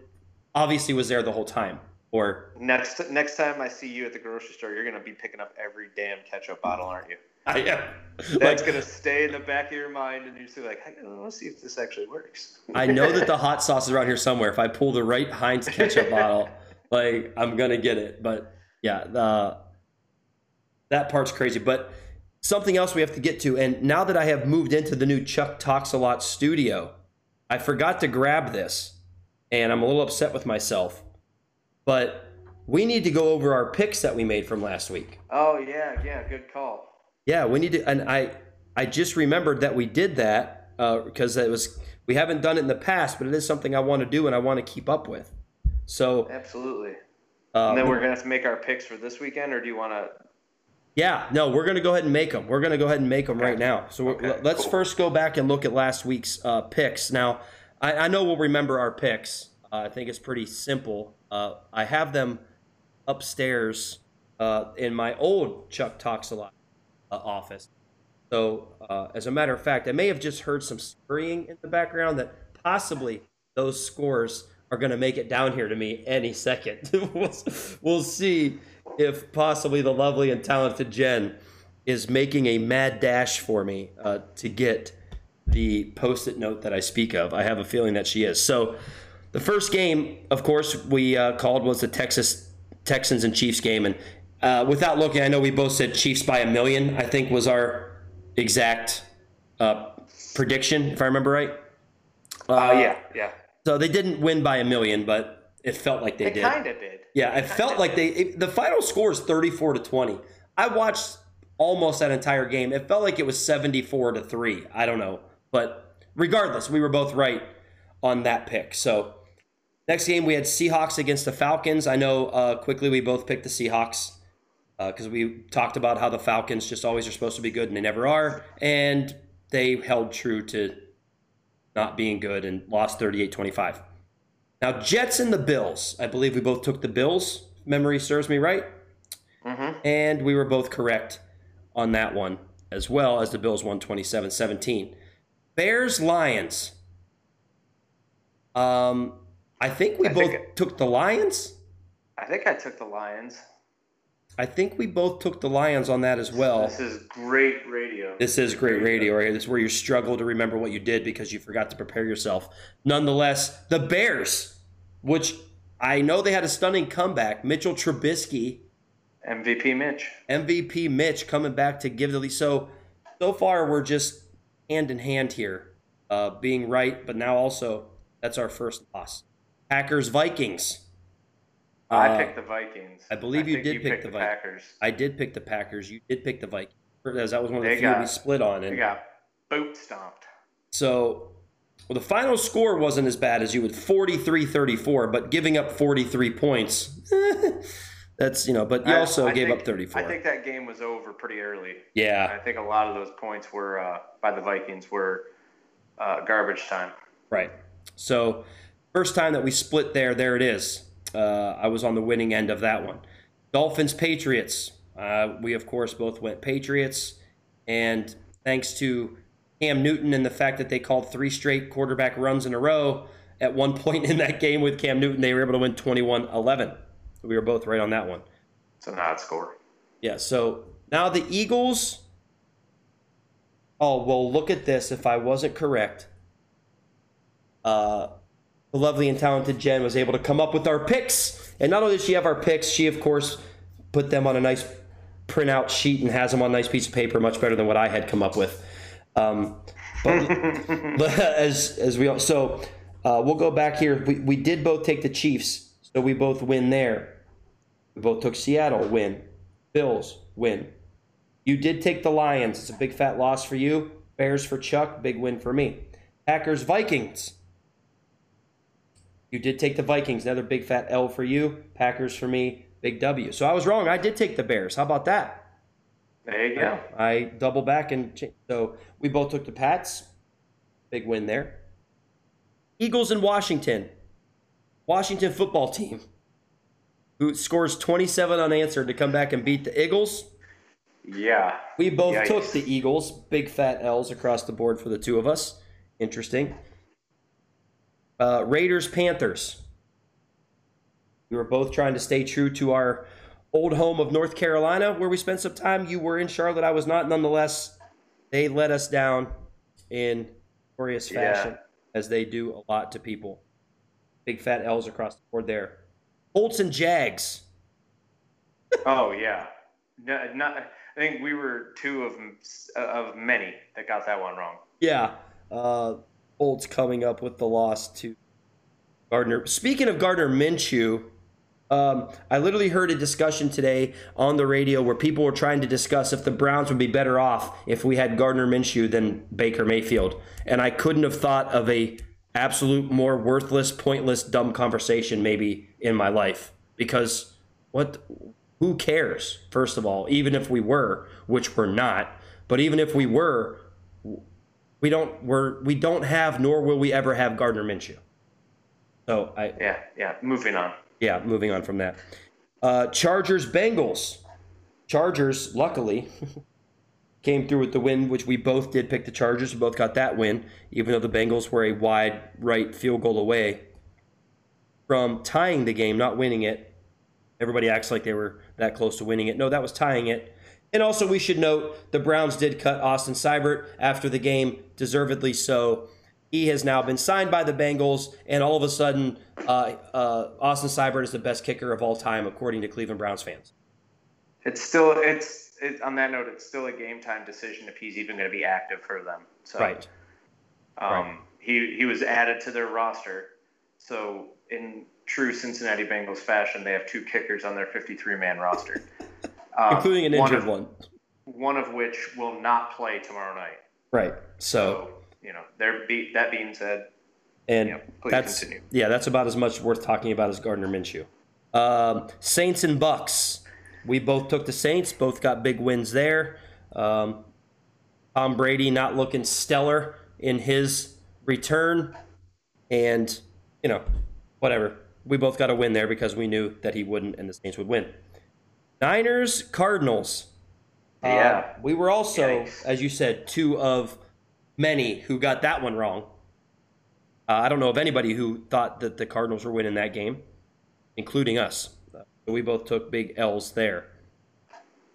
obviously was there the whole time. Or
Next next time I see you at the grocery store, you're gonna be picking up every damn ketchup bottle, aren't you?
I am.
That's
Like,
gonna stay in the back of your mind, and you're just like, "I- let's see if this actually works.
I know that the hot sauce is around here somewhere. If I pull the right Heinz ketchup bottle, like I'm gonna get it. But yeah, the that part's crazy. But something else we have to get to, and now that I have moved into the new Chuck Talks a Lot studio, I forgot to grab this, and I'm a little upset with myself. But we need to go over our picks that we made from last week.
Oh yeah, yeah, good call.
Yeah, we need to, and I I just remembered that we did that because it was we haven't done it in the past, but it is something I want to do and I want to keep up with. So
Absolutely.
uh,
And then we're gonna have to make our picks for this weekend, or do you want to?
yeah, no, we're gonna go ahead and make them. We're gonna go ahead and make them right now. So
Okay,
let's
cool.
first go back and look at last week's uh, picks. Now, I, I know we'll remember our picks. Uh, I think it's pretty simple. Uh, I have them upstairs uh, in my old Chuck Talks a Lot uh, office. So, uh, as a matter of fact, I may have just heard some scurrying in the background that possibly those scores are going to make it down here to me any second. we'll, see if possibly the lovely and talented Jen is making a mad dash for me uh, to get the post it note that I speak of. I have a feeling that she is. So, the first game, of course, we uh, called was the Texas Texans and Chiefs game, and uh, without looking, I know we both said Chiefs by a million. I think was our exact uh, prediction, if I remember right.
Uh, yeah, yeah.
So they didn't win by a million, but it felt like they
They
did.
kind of did.
Yeah, it felt like they. It, the final score is thirty-four to twenty. I watched almost that entire game. It felt like it was seventy-four to three. I don't know, but regardless, we were both right on that pick. So next game we had Seahawks against the Falcons. I know uh, quickly we both picked the Seahawks because we talked about how the Falcons just always are supposed to be good and they never are, and they held true to not being good and lost 38-25. Now, Jets and the Bills. I believe we both took the Bills. Memory serves me right.
Mm-hmm.
And we were both correct on that one, as well as the Bills won 27 17. Bears Lions. Um, I think we
I
both took the Lions.
I think I took the Lions.
I think we both took the Lions on that as well.
This is great radio.
This is great radio right here. This is where you struggle to remember what you did because you forgot to prepare yourself. Nonetheless, the Bears, which I know they had a stunning comeback. Mitchell Trubisky,
MVP Mitch.
MVP Mitch coming back to give the lead. So, so far we're just hand in hand here, uh, being right, but now also that's our first loss. Packers Vikings.
I
Uh,
picked the Vikings.
I believe you did
you
pick the
the Packers.
I did pick the Packers. You did pick the Vikings. That was one of the
They
few
got-
we split on.
They
And
got boot stomped.
So, well, the final score wasn't as bad as you would 43 34, but giving up 43 points, that's, you know, but you also
I
gave
think-
up 34.
I think that game was over pretty early.
Yeah.
I think a lot of those points were uh, by the Vikings were uh, garbage time.
right. So, first time that we split there, there it is. Uh, I was on the winning end of that one. Dolphins, Patriots. Uh, we, of course, both went Patriots. And thanks to Cam Newton and the fact that they called three straight quarterback runs in a row, at one point in that game with Cam Newton, they were able to win 21 11. So we were both right on that one.
It's an odd score.
Yeah, so now the Eagles. Oh, well, look at this. If I wasn't correct, uh, the lovely and talented Jen was able to come up with our picks. And not only did she have our picks, she, of course, put them on a nice printout sheet and has them on a nice piece of paper, much better than what I had come up with. Um, but, but as, as we all, so uh, we'll go back here. We, we did both take the Chiefs, so we both win there. We both took Seattle, win. Bills, win. You did take the Lions. It's a big fat loss for you. Bears for Chuck, big win for me. Packers, Vikings. You did take the Vikings, another big fat L for you. Packers for me, big W. So I was wrong. I did take the Bears. How about that?
There you go.
I double back and ch- so we both took the Pats. Big win there. Eagles in Washington. Washington football team who scores 27 unanswered to come back and beat the Eagles.
Yeah.
We both
Yikes.
took the Eagles. Big fat L's across the board for the two of us. Interesting. Uh, Raiders Panthers. We were both trying to stay true to our old home of North Carolina, where we spent some time. You were in Charlotte. I was not. Nonetheless, they let us down in glorious
Yeah.
fashion, as they do a lot to people. Big fat L's across the board there. Colts and Jags.
Oh yeah, no, not. I think we were two of of many that got that one wrong.
Yeah. Uh, Colts coming up with the loss to Gardner. Speaking of Gardner Minshew, um, I literally heard a discussion today on the radio where people were trying to discuss if the Browns would be better off if we had Gardner Minshew than Baker Mayfield, and I couldn't have thought of a absolute more worthless, pointless, dumb conversation maybe in my life because what? Who cares? First of all, even if we were, which we're not, but even if we were, we don't we're we don't have nor will we ever have Gardner Minshew. So I
Yeah, yeah. Moving on.
yeah, moving on from that. Uh, Chargers Bengals. Chargers, luckily, came through with the win, which we both did pick the Chargers. We both got that win, even though the Bengals were a wide right field goal away from tying the game, not winning it. Everybody acts like they were that close to winning it. No, that was tying it. And also, we should note the Browns did cut Austin Seibert after the game, deservedly so. He has now been signed by the Bengals, and all of a sudden, uh, uh, Austin Seibert is the best kicker of all time, according to Cleveland Browns fans.
It's still it's it, on that note. It's still a game time decision if he's even going to be active for them. So,
Right.
Um,
Right.
He he was added to their roster. So in true Cincinnati Bengals fashion, they have two kickers on their 53 man roster, Um,
Including an injured
of,
one.
One of which will not play tomorrow night.
Right. So,
So you know, there be that being said,
and
yeah, please
that's
continue.
yeah, that's about as much worth talking about as Gardner Minshew. Um, Saints and Bucks. We both took the Saints. Both got big wins there. Um, Tom Brady not looking stellar in his return, and you know, whatever. We both got a win there because we knew that he wouldn't, and the Saints would win. Niners Cardinals. Uh,
Yeah.
we were also,
Yikes.
as you said, two of many who got that one wrong. Uh, I don't know of anybody who thought that the Cardinals were winning that game, including us. Uh, we both took big L's there.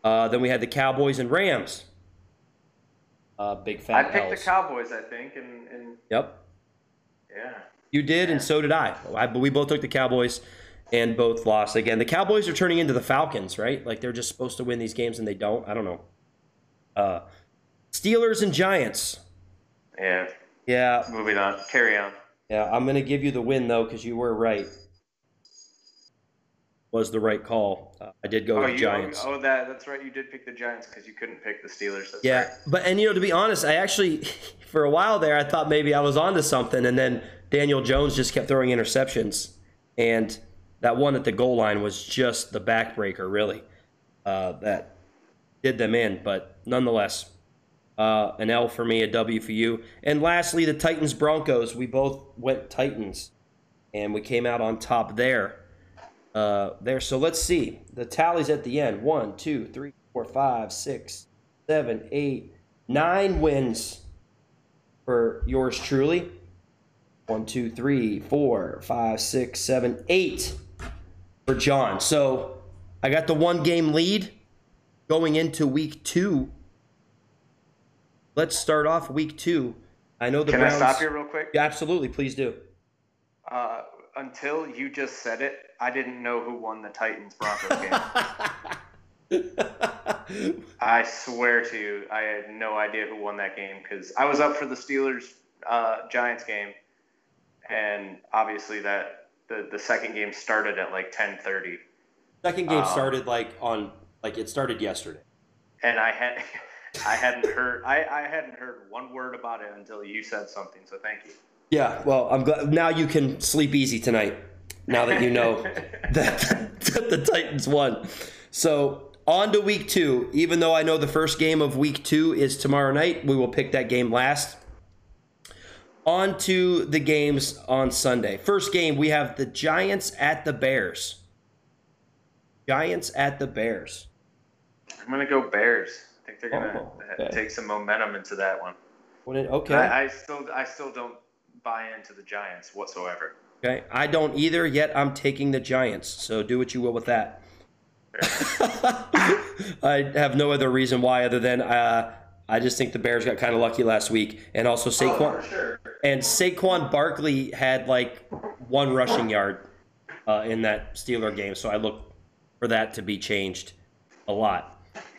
Uh, then we had the Cowboys and Rams. Uh, big
I picked
L's.
the Cowboys. I think, and, and
Yep,
yeah,
you did, and so did I. I. But we both took the Cowboys, and both lost. Again, the Cowboys are turning into the Falcons, right? Like they're just supposed to win these games, and they don't. I don't know. Uh, Steelers and Giants.
yeah.
Yeah,
Moving on. Carry on.
Yeah, I'm going to give you the win though because you were right. Was the right call. Uh, I did go
Oh,
with
you,
Giants.
oh, that that's right. You did pick the Giants because you couldn't pick the Steelers. That's
yeah,
right.
but and you know to be honest, I actually for a while there I thought maybe I was onto something, and then Daniel Jones just kept throwing interceptions, and that one at the goal line was just the backbreaker, really. Uh, that did them in, but nonetheless, uh, an L for me, a W for you. And lastly, the Titans Broncos. We both went Titans, and we came out on top there. Uh, there. So let's see the tallies at the end. One, two, three, four, five, six, seven, eight, nine wins for yours truly. One, two, three, four, five, six, seven, eight for John. So I got the one game lead going into week two. Let's start off week two. I know the
Can
Browns.
I stop you real quick?
Yeah, absolutely, please do.
Uh, until you just said it, I didn't know who won the Titans Broncos game. I swear to you, I had no idea who won that game because I was up for the Steelers uh, Giants game, and obviously that the, the second game started at like ten thirty,
Second game
Um,
started like on like it started yesterday.
and I had I hadn't heard I, I hadn't heard one word about it until you said something. So thank you.
Yeah, well, I'm glad now you can sleep easy tonight. Now that you know that, that the Titans won. So on to week two. Even though I know the first game of week two is tomorrow night, we will pick that game last. On to the games on Sunday. First game, we have the Giants at the Bears. Giants at the Bears.
I'm gonna go Bears. I think they're gonna
Oh, okay.
take some momentum into that one.
Did- Okay.
I, I still I still don't buy into the Giants whatsoever.
Okay, I don't either. Yet I'm taking the Giants. So do what you will with that. I have no other reason why other than uh, I just think the Bears got kind of lucky last week, and also Saquon
Oh, sure.
and Saquon Barkley had like one rushing yard uh, in that Steeler game, so I look for that to be changed a lot.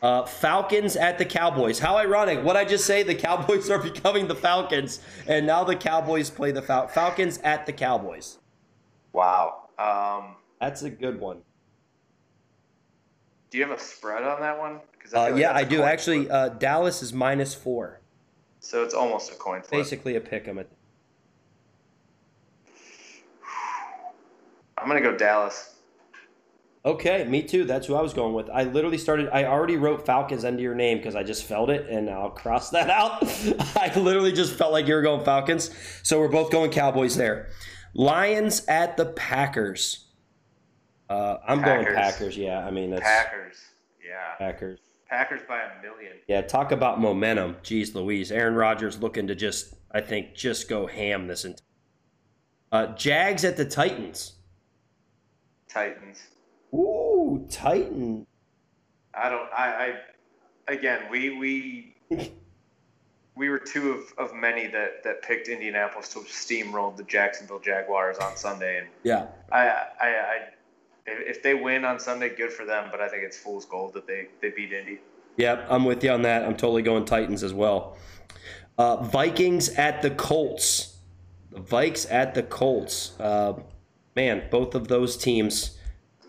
Uh, Falcons at the Cowboys. How ironic! What I just say? The Cowboys are becoming the Falcons, and now the Cowboys play the Fal- Falcons at the Cowboys.
Wow. Um,
That's a good one.
do you have a spread on that one?
Uh,
like
yeah, I do actually. Uh, Dallas is minus four.
so it's almost a coin flip.
Basically a pick 'em.
I'm gonna go Dallas.
Okay, me too. That's who I was going with. I literally started. I already wrote Falcons under your name because I just felt it, and I'll cross that out. I literally just felt like you were going Falcons, so we're both going Cowboys there. Lions at the Packers. Uh, I'm going
Packers.
Packers. Yeah, I mean that's
Packers. Yeah.
Packers.
Packers by a million.
Yeah, talk about momentum. Jeez, Louise. Aaron Rodgers looking to just, I think, just go ham this entire. Uh, Jags at the Titans.
Titans.
Ooh, Titan.
I don't. I. I again, we we we were two of, of many that that picked Indianapolis to steamroll the Jacksonville Jaguars on Sunday, and
Yeah.
I I. I if they win on Sunday, good for them. But I think it's fool's gold that they, they beat Indy.
Yep, I'm with you on that. I'm totally going Titans as well. Uh, Vikings at the Colts. The Vikes at the Colts. Uh, man, both of those teams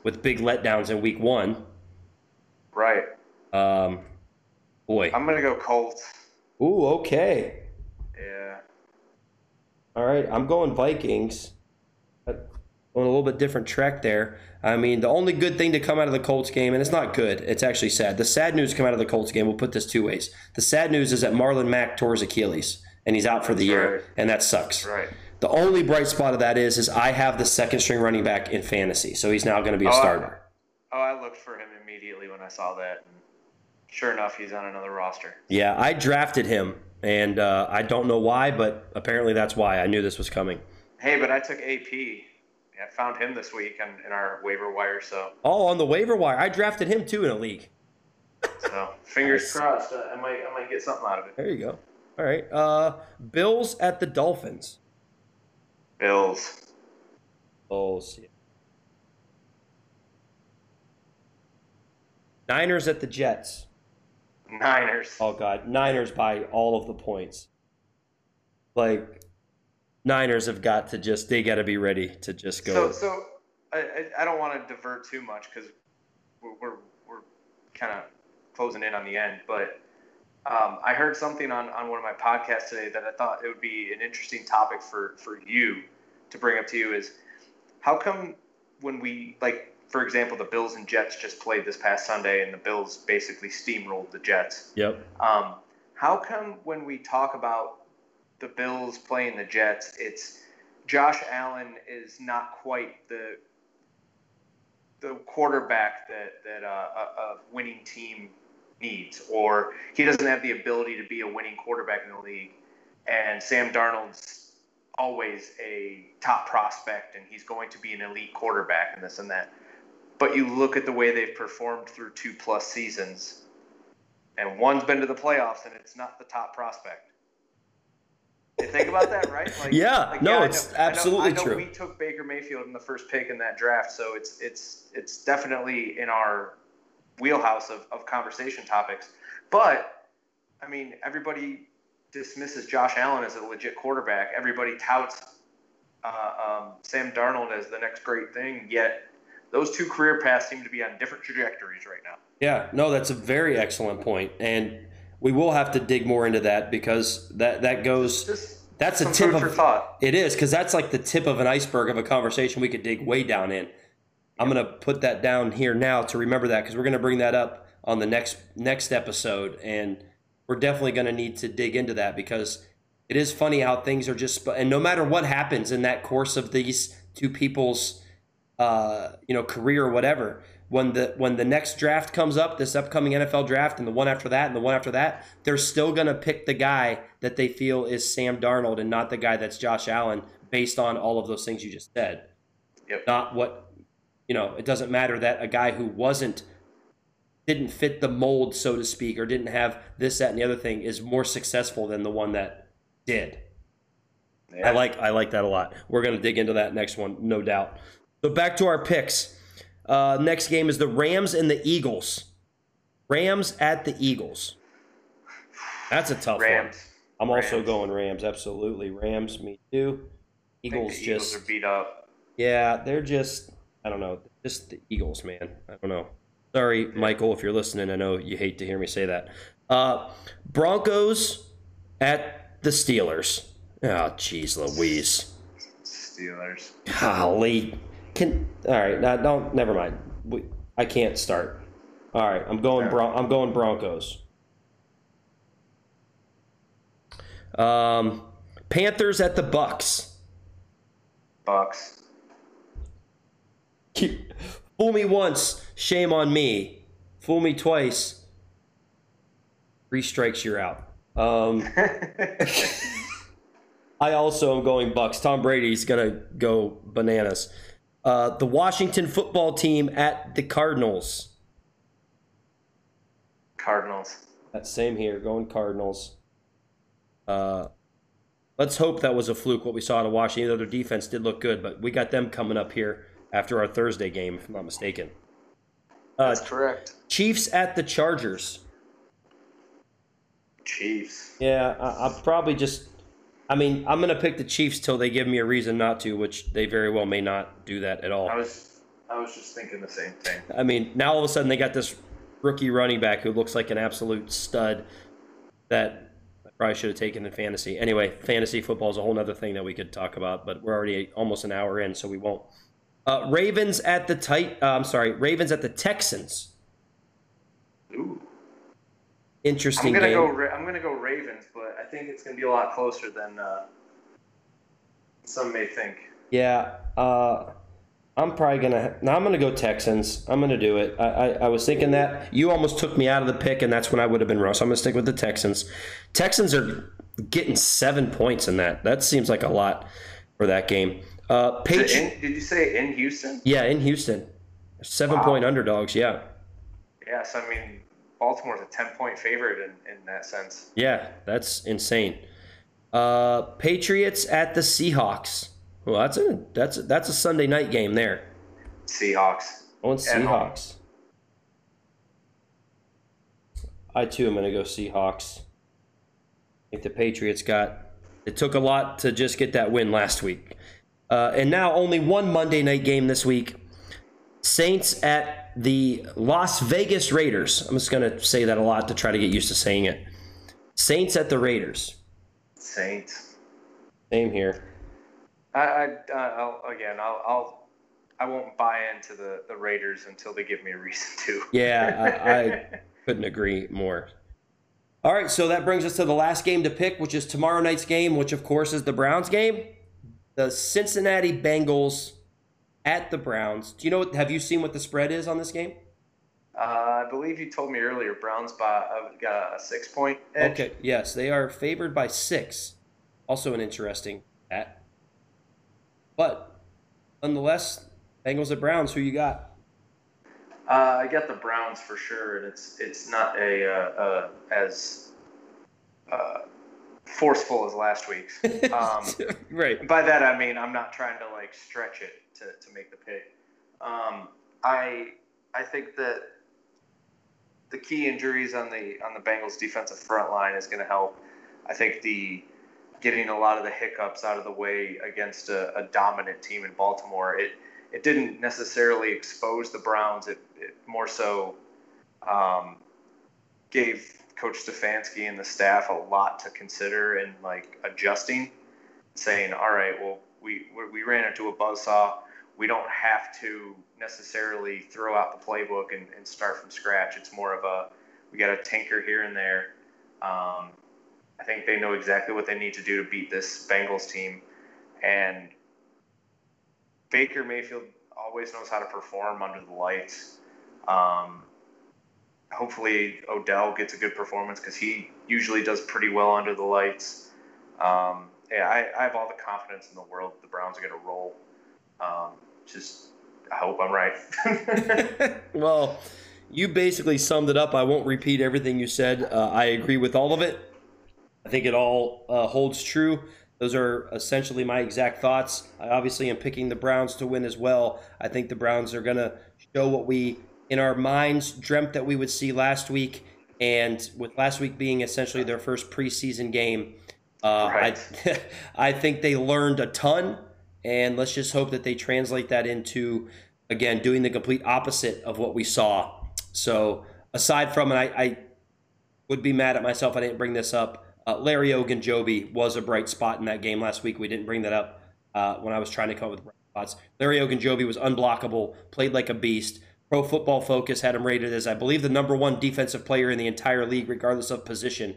with big letdowns in week one.
Right.
Um, boy.
I'm gonna go Colts.
Ooh, okay.
Yeah.
All right, I'm going Vikings. On a little bit different track there. I mean, the only good thing to come out of the Colts game, and it's not good, it's actually sad. The sad news come out of the Colts game, we'll put this two ways. The sad news is that Marlon Mack tore his Achilles, and he's out for the
That's
year,
right.
and that sucks.
Right.
The only bright spot of that is, is I have the second string running back in fantasy, so he's now going to be a
Oh, I-
starter.
Oh, I looked for him immediately when I saw that. And sure enough, he's on another roster.
Yeah, I drafted him, and uh, I don't know why, but apparently that's why. I knew this was coming.
Hey, but I took AP. I found him this week in, in our waiver wire. So,
Oh, on the waiver wire, I drafted him too in a league.
so fingers
Nice.
crossed. Uh, I might I might get something out of it.
There you go. All right. Uh, Bills at the Dolphins.
Bills.
Bills. yeah. Niners at the Jets.
Niners.
Oh God, Niners by all of the points. Like, Niners have got to just they got to be ready to just go.
So, so I, I, don't want to divert too much because we're, we're, we're kind of closing in on the end. But um, I heard something on, on one of my podcasts today that I thought it would be an interesting topic for, for you to bring up to you is how come when we, like, for example, the Bills and Jets just played this past Sunday and the Bills basically steamrolled the Jets.
yep.
Um, how come when we talk about the Bills playing the Jets, it's Josh Allen is not quite the the quarterback that that uh, a, a winning team needs, or he doesn't have the ability to be a winning quarterback in the league. And Sam Darnold's always a top prospect, and he's going to be an elite quarterback, and this and that. But you look at the way they've performed through two plus seasons, and one's been to the playoffs, and it's not the top prospect. You think about that, right? Like,
Yeah, no,
I
it's
know- I know-
absolutely
I know,
true.
We took Baker Mayfield in the first pick in that draft, so it's it's it's definitely in our wheelhouse of, of conversation topics. But I mean, everybody dismisses Josh Allen as a legit quarterback. Everybody touts uh, um, Sam Darnold as the next great thing. Yet those two career paths seem to be on different trajectories right now.
Yeah. No, that's a very excellent point, and we will have to dig more into that because that that goes.
Just
That's a tip of
thought.
It is because that's like the tip of an iceberg of a conversation we could dig way down in. I'm gonna put that down here now to remember that because we're gonna bring that up on the next next episode, and we're definitely gonna need to dig into that because it is funny how things are just and no matter what happens in that course of these two people's uh, you know career or whatever when the when the next draft comes up this upcoming NFL draft and the one after that and the one after that they're still going to pick the guy that they feel is Sam Darnold and not the guy that's Josh Allen based on all of those things you just said
Yep.
not what you know it doesn't matter that a guy who wasn't didn't fit the mold, so to speak, or didn't have this, that, and the other thing is more successful than the one that did.
Yeah.
I like I like that a lot. We're gonna dig into that next one, no doubt. So back to our picks. Uh, next game is the Rams and the Eagles. Rams at the Eagles. That's a tough one. I'm also going Rams. Absolutely, Rams. Me too. Eagles
the Eagles
just
are beat up.
yeah, they're just I don't know, just the Eagles, man. I don't know. Sorry, Michael, if you're listening. I know you hate to hear me say that. Uh, Broncos at the Steelers. Oh, jeez, Louise.
Steelers.
Golly. Can all right? Now, don't. Never mind. We, I can't start. All right, I'm going. Bron- I'm going Broncos. Um, Panthers at the Bucks.
Bucks.
Fool me once, shame on me. Fool me twice. Three strikes, you're out. Um, I also am going Bucks. Tom Brady's gonna go bananas. Uh, the Washington football team at the Cardinals.
Cardinals.
That same here, going Cardinals. Uh, let's hope that was a fluke what we saw out of Washington. Their defense did look good, but we got them coming up here after our Thursday game, if I'm not mistaken. Uh,
That's correct.
Chiefs at the Chargers.
Chiefs.
Yeah, I, I'll probably just. I mean, I'm going to pick the Chiefs till they give me a reason not to, which they very well may not do that at all.
I was I was just thinking the same thing.
I mean, now all of a sudden they got this rookie running back who looks like an absolute stud that I probably should have taken in fantasy. Anyway, fantasy football is a whole other thing that we could talk about, but we're already almost an hour in, so we won't. Uh, Ravens at the tight. Uh, I'm sorry, Ravens at the Texans.
Ooh.
Interesting
I'm gonna
game.
go. I'm gonna go Ravens, think it's gonna be a lot closer than uh, some may think.
Yeah, uh, I'm probably gonna. Now I'm gonna go Texans. I'm gonna do it. I, I, I was thinking that you almost took me out of the pick, and that's when I would have been wrong. So I'm gonna stick with the Texans. Texans are getting seven points in that. That seems like a lot for that game. Uh, Patri-
in, did you say in Houston?
yeah, in Houston, seven
Wow.
point underdogs. Yeah,
Yes, I mean Baltimore's a ten point favorite in, in that sense.
yeah, that's insane. Uh, Patriots at the Seahawks. Well, that's a that's a, that's a Sunday night game there.
Seahawks. At home.
Seahawks. I too am going to go Seahawks. I think the Patriots got. It took a lot to just get that win last week. Uh, and now only one Monday night game this week. Saints at the Las Vegas Raiders. I'm just going to say that a lot to try to get used to saying it. Saints at the Raiders.
Saints.
Same here.
I, I uh, I'll, again I'll, I'll I won't buy into the, the Raiders until they give me a reason to.
Yeah, I, I couldn't agree more. All right, so that brings us to the last game to pick, which is tomorrow night's game, which of course is the Browns game. The Cincinnati Bengals at the Browns. Do you know? What have you seen what the spread is on this game?
Uh, I believe you told me earlier Browns by, uh, got a six point edge.
Okay, yes, they are favored by six. Also an interesting bet. But nonetheless, Bengals at Browns. Who you got?
Uh, I got the Browns for sure, and it's it's not a uh, uh, as uh, forceful as last week's. Um,
right.
by that I mean I'm not trying to like stretch it to, to make the pick. Um, I I think that the key injuries on the on the Bengals defensive front line is going to help. I think the getting a lot of the hiccups out of the way against a, a dominant team in Baltimore. It it didn't necessarily expose the Browns. It, it more so um, gave Coach Stefanski and the staff a lot to consider and like adjusting, saying, "All right, well, we we- ran into a buzzsaw. We don't have to necessarily throw out the playbook and, and start from scratch. It's more of a we got to tinker here and there." Um, I think they know exactly what they need to do to beat this Bengals team, and Baker Mayfield always knows how to perform under the lights. Um, hopefully, Odell gets a good performance because he usually does pretty well under the lights. Um, yeah, I, I have all the confidence in the world the Browns are going to roll. Um, just, I hope I'm right.
well, you basically summed it up. I won't repeat everything you said. Uh, I agree with all of it. I think it all uh, holds true. Those are essentially my exact thoughts. I obviously am picking the Browns to win as well. I think the Browns are going to show what we, in our minds, dreamt that we would see last week. And with last week being essentially their first preseason game, uh,
Right.
I, I think they learned a ton. And let's just hope that they translate that into, again, doing the complete opposite of what we saw. So, aside from, and I, I would be mad at myself I didn't bring this up. Uh, Larry Ogunjobi was a bright spot in that game last week. We didn't bring that up uh, when I was trying to come up with bright spots. Larry Ogunjobi was unblockable, played like a beast. Pro Football Focus had him rated as, I believe, the number one defensive player in the entire league, regardless of position.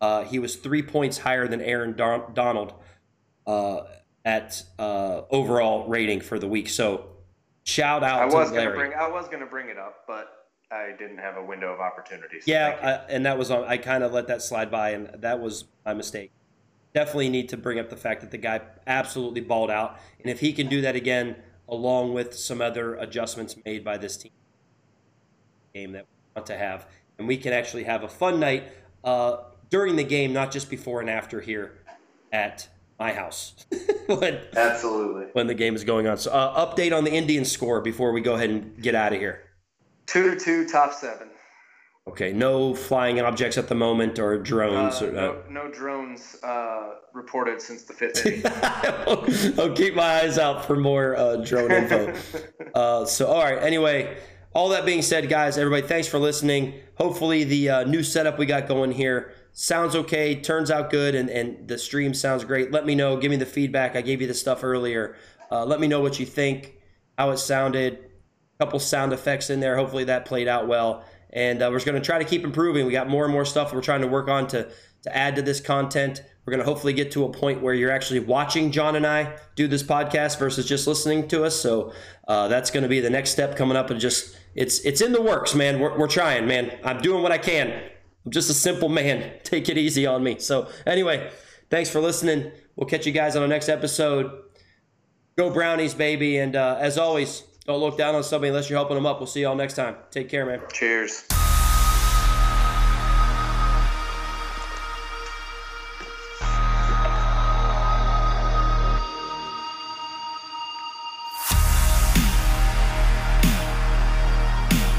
Uh, he was three points higher than Aaron Don- Donald uh, at uh, overall rating for the week. So, shout out
I
to
was gonna bring I was gonna bring it up, but I didn't have a window of opportunity. so
Yeah. I, and that was on. I kind of let that slide by, and that was my mistake. Definitely need to bring up the fact that the guy absolutely balled out, and if he can do that again, along with some other adjustments made by this team game that we want to have, and we can actually have a fun night uh, during the game, not just before and after here at my house when
Absolutely.
when the game is going on. So, uh, update on the Indians score before we go ahead and get out of here.
Two to two, top seven.
Okay, no flying objects at the moment or drones.
Uh,
or, uh,
no, no drones uh, reported since the fifth inning.
I'll keep my eyes out for more uh, drone info. Uh, so, all right. Anyway, all that being said, guys, everybody, thanks for listening. Hopefully, the uh, new setup we got going here sounds okay, turns out good, and, and the stream sounds great. Let me know. Give me the feedback. I gave you the stuff earlier. Uh, let me know what you think, how it sounded. A couple sound effects in there. Hopefully, that played out well. And uh, we're going to try to keep improving. We got more and more stuff we're trying to work on to to add to this content. We're going to hopefully get to a point where you're actually watching John and I do this podcast versus just listening to us. So uh, that's going to be the next step coming up. And just it's it's in the works, man. We're, we're trying, man. I'm doing what I can. I'm just a simple man. Take it easy on me. So anyway, thanks for listening. We'll catch you guys on the next episode. Go Brownies, baby. And uh, as always, don't look down on somebody unless you're helping them up. We'll see y'all next time. Take care, man.
Cheers.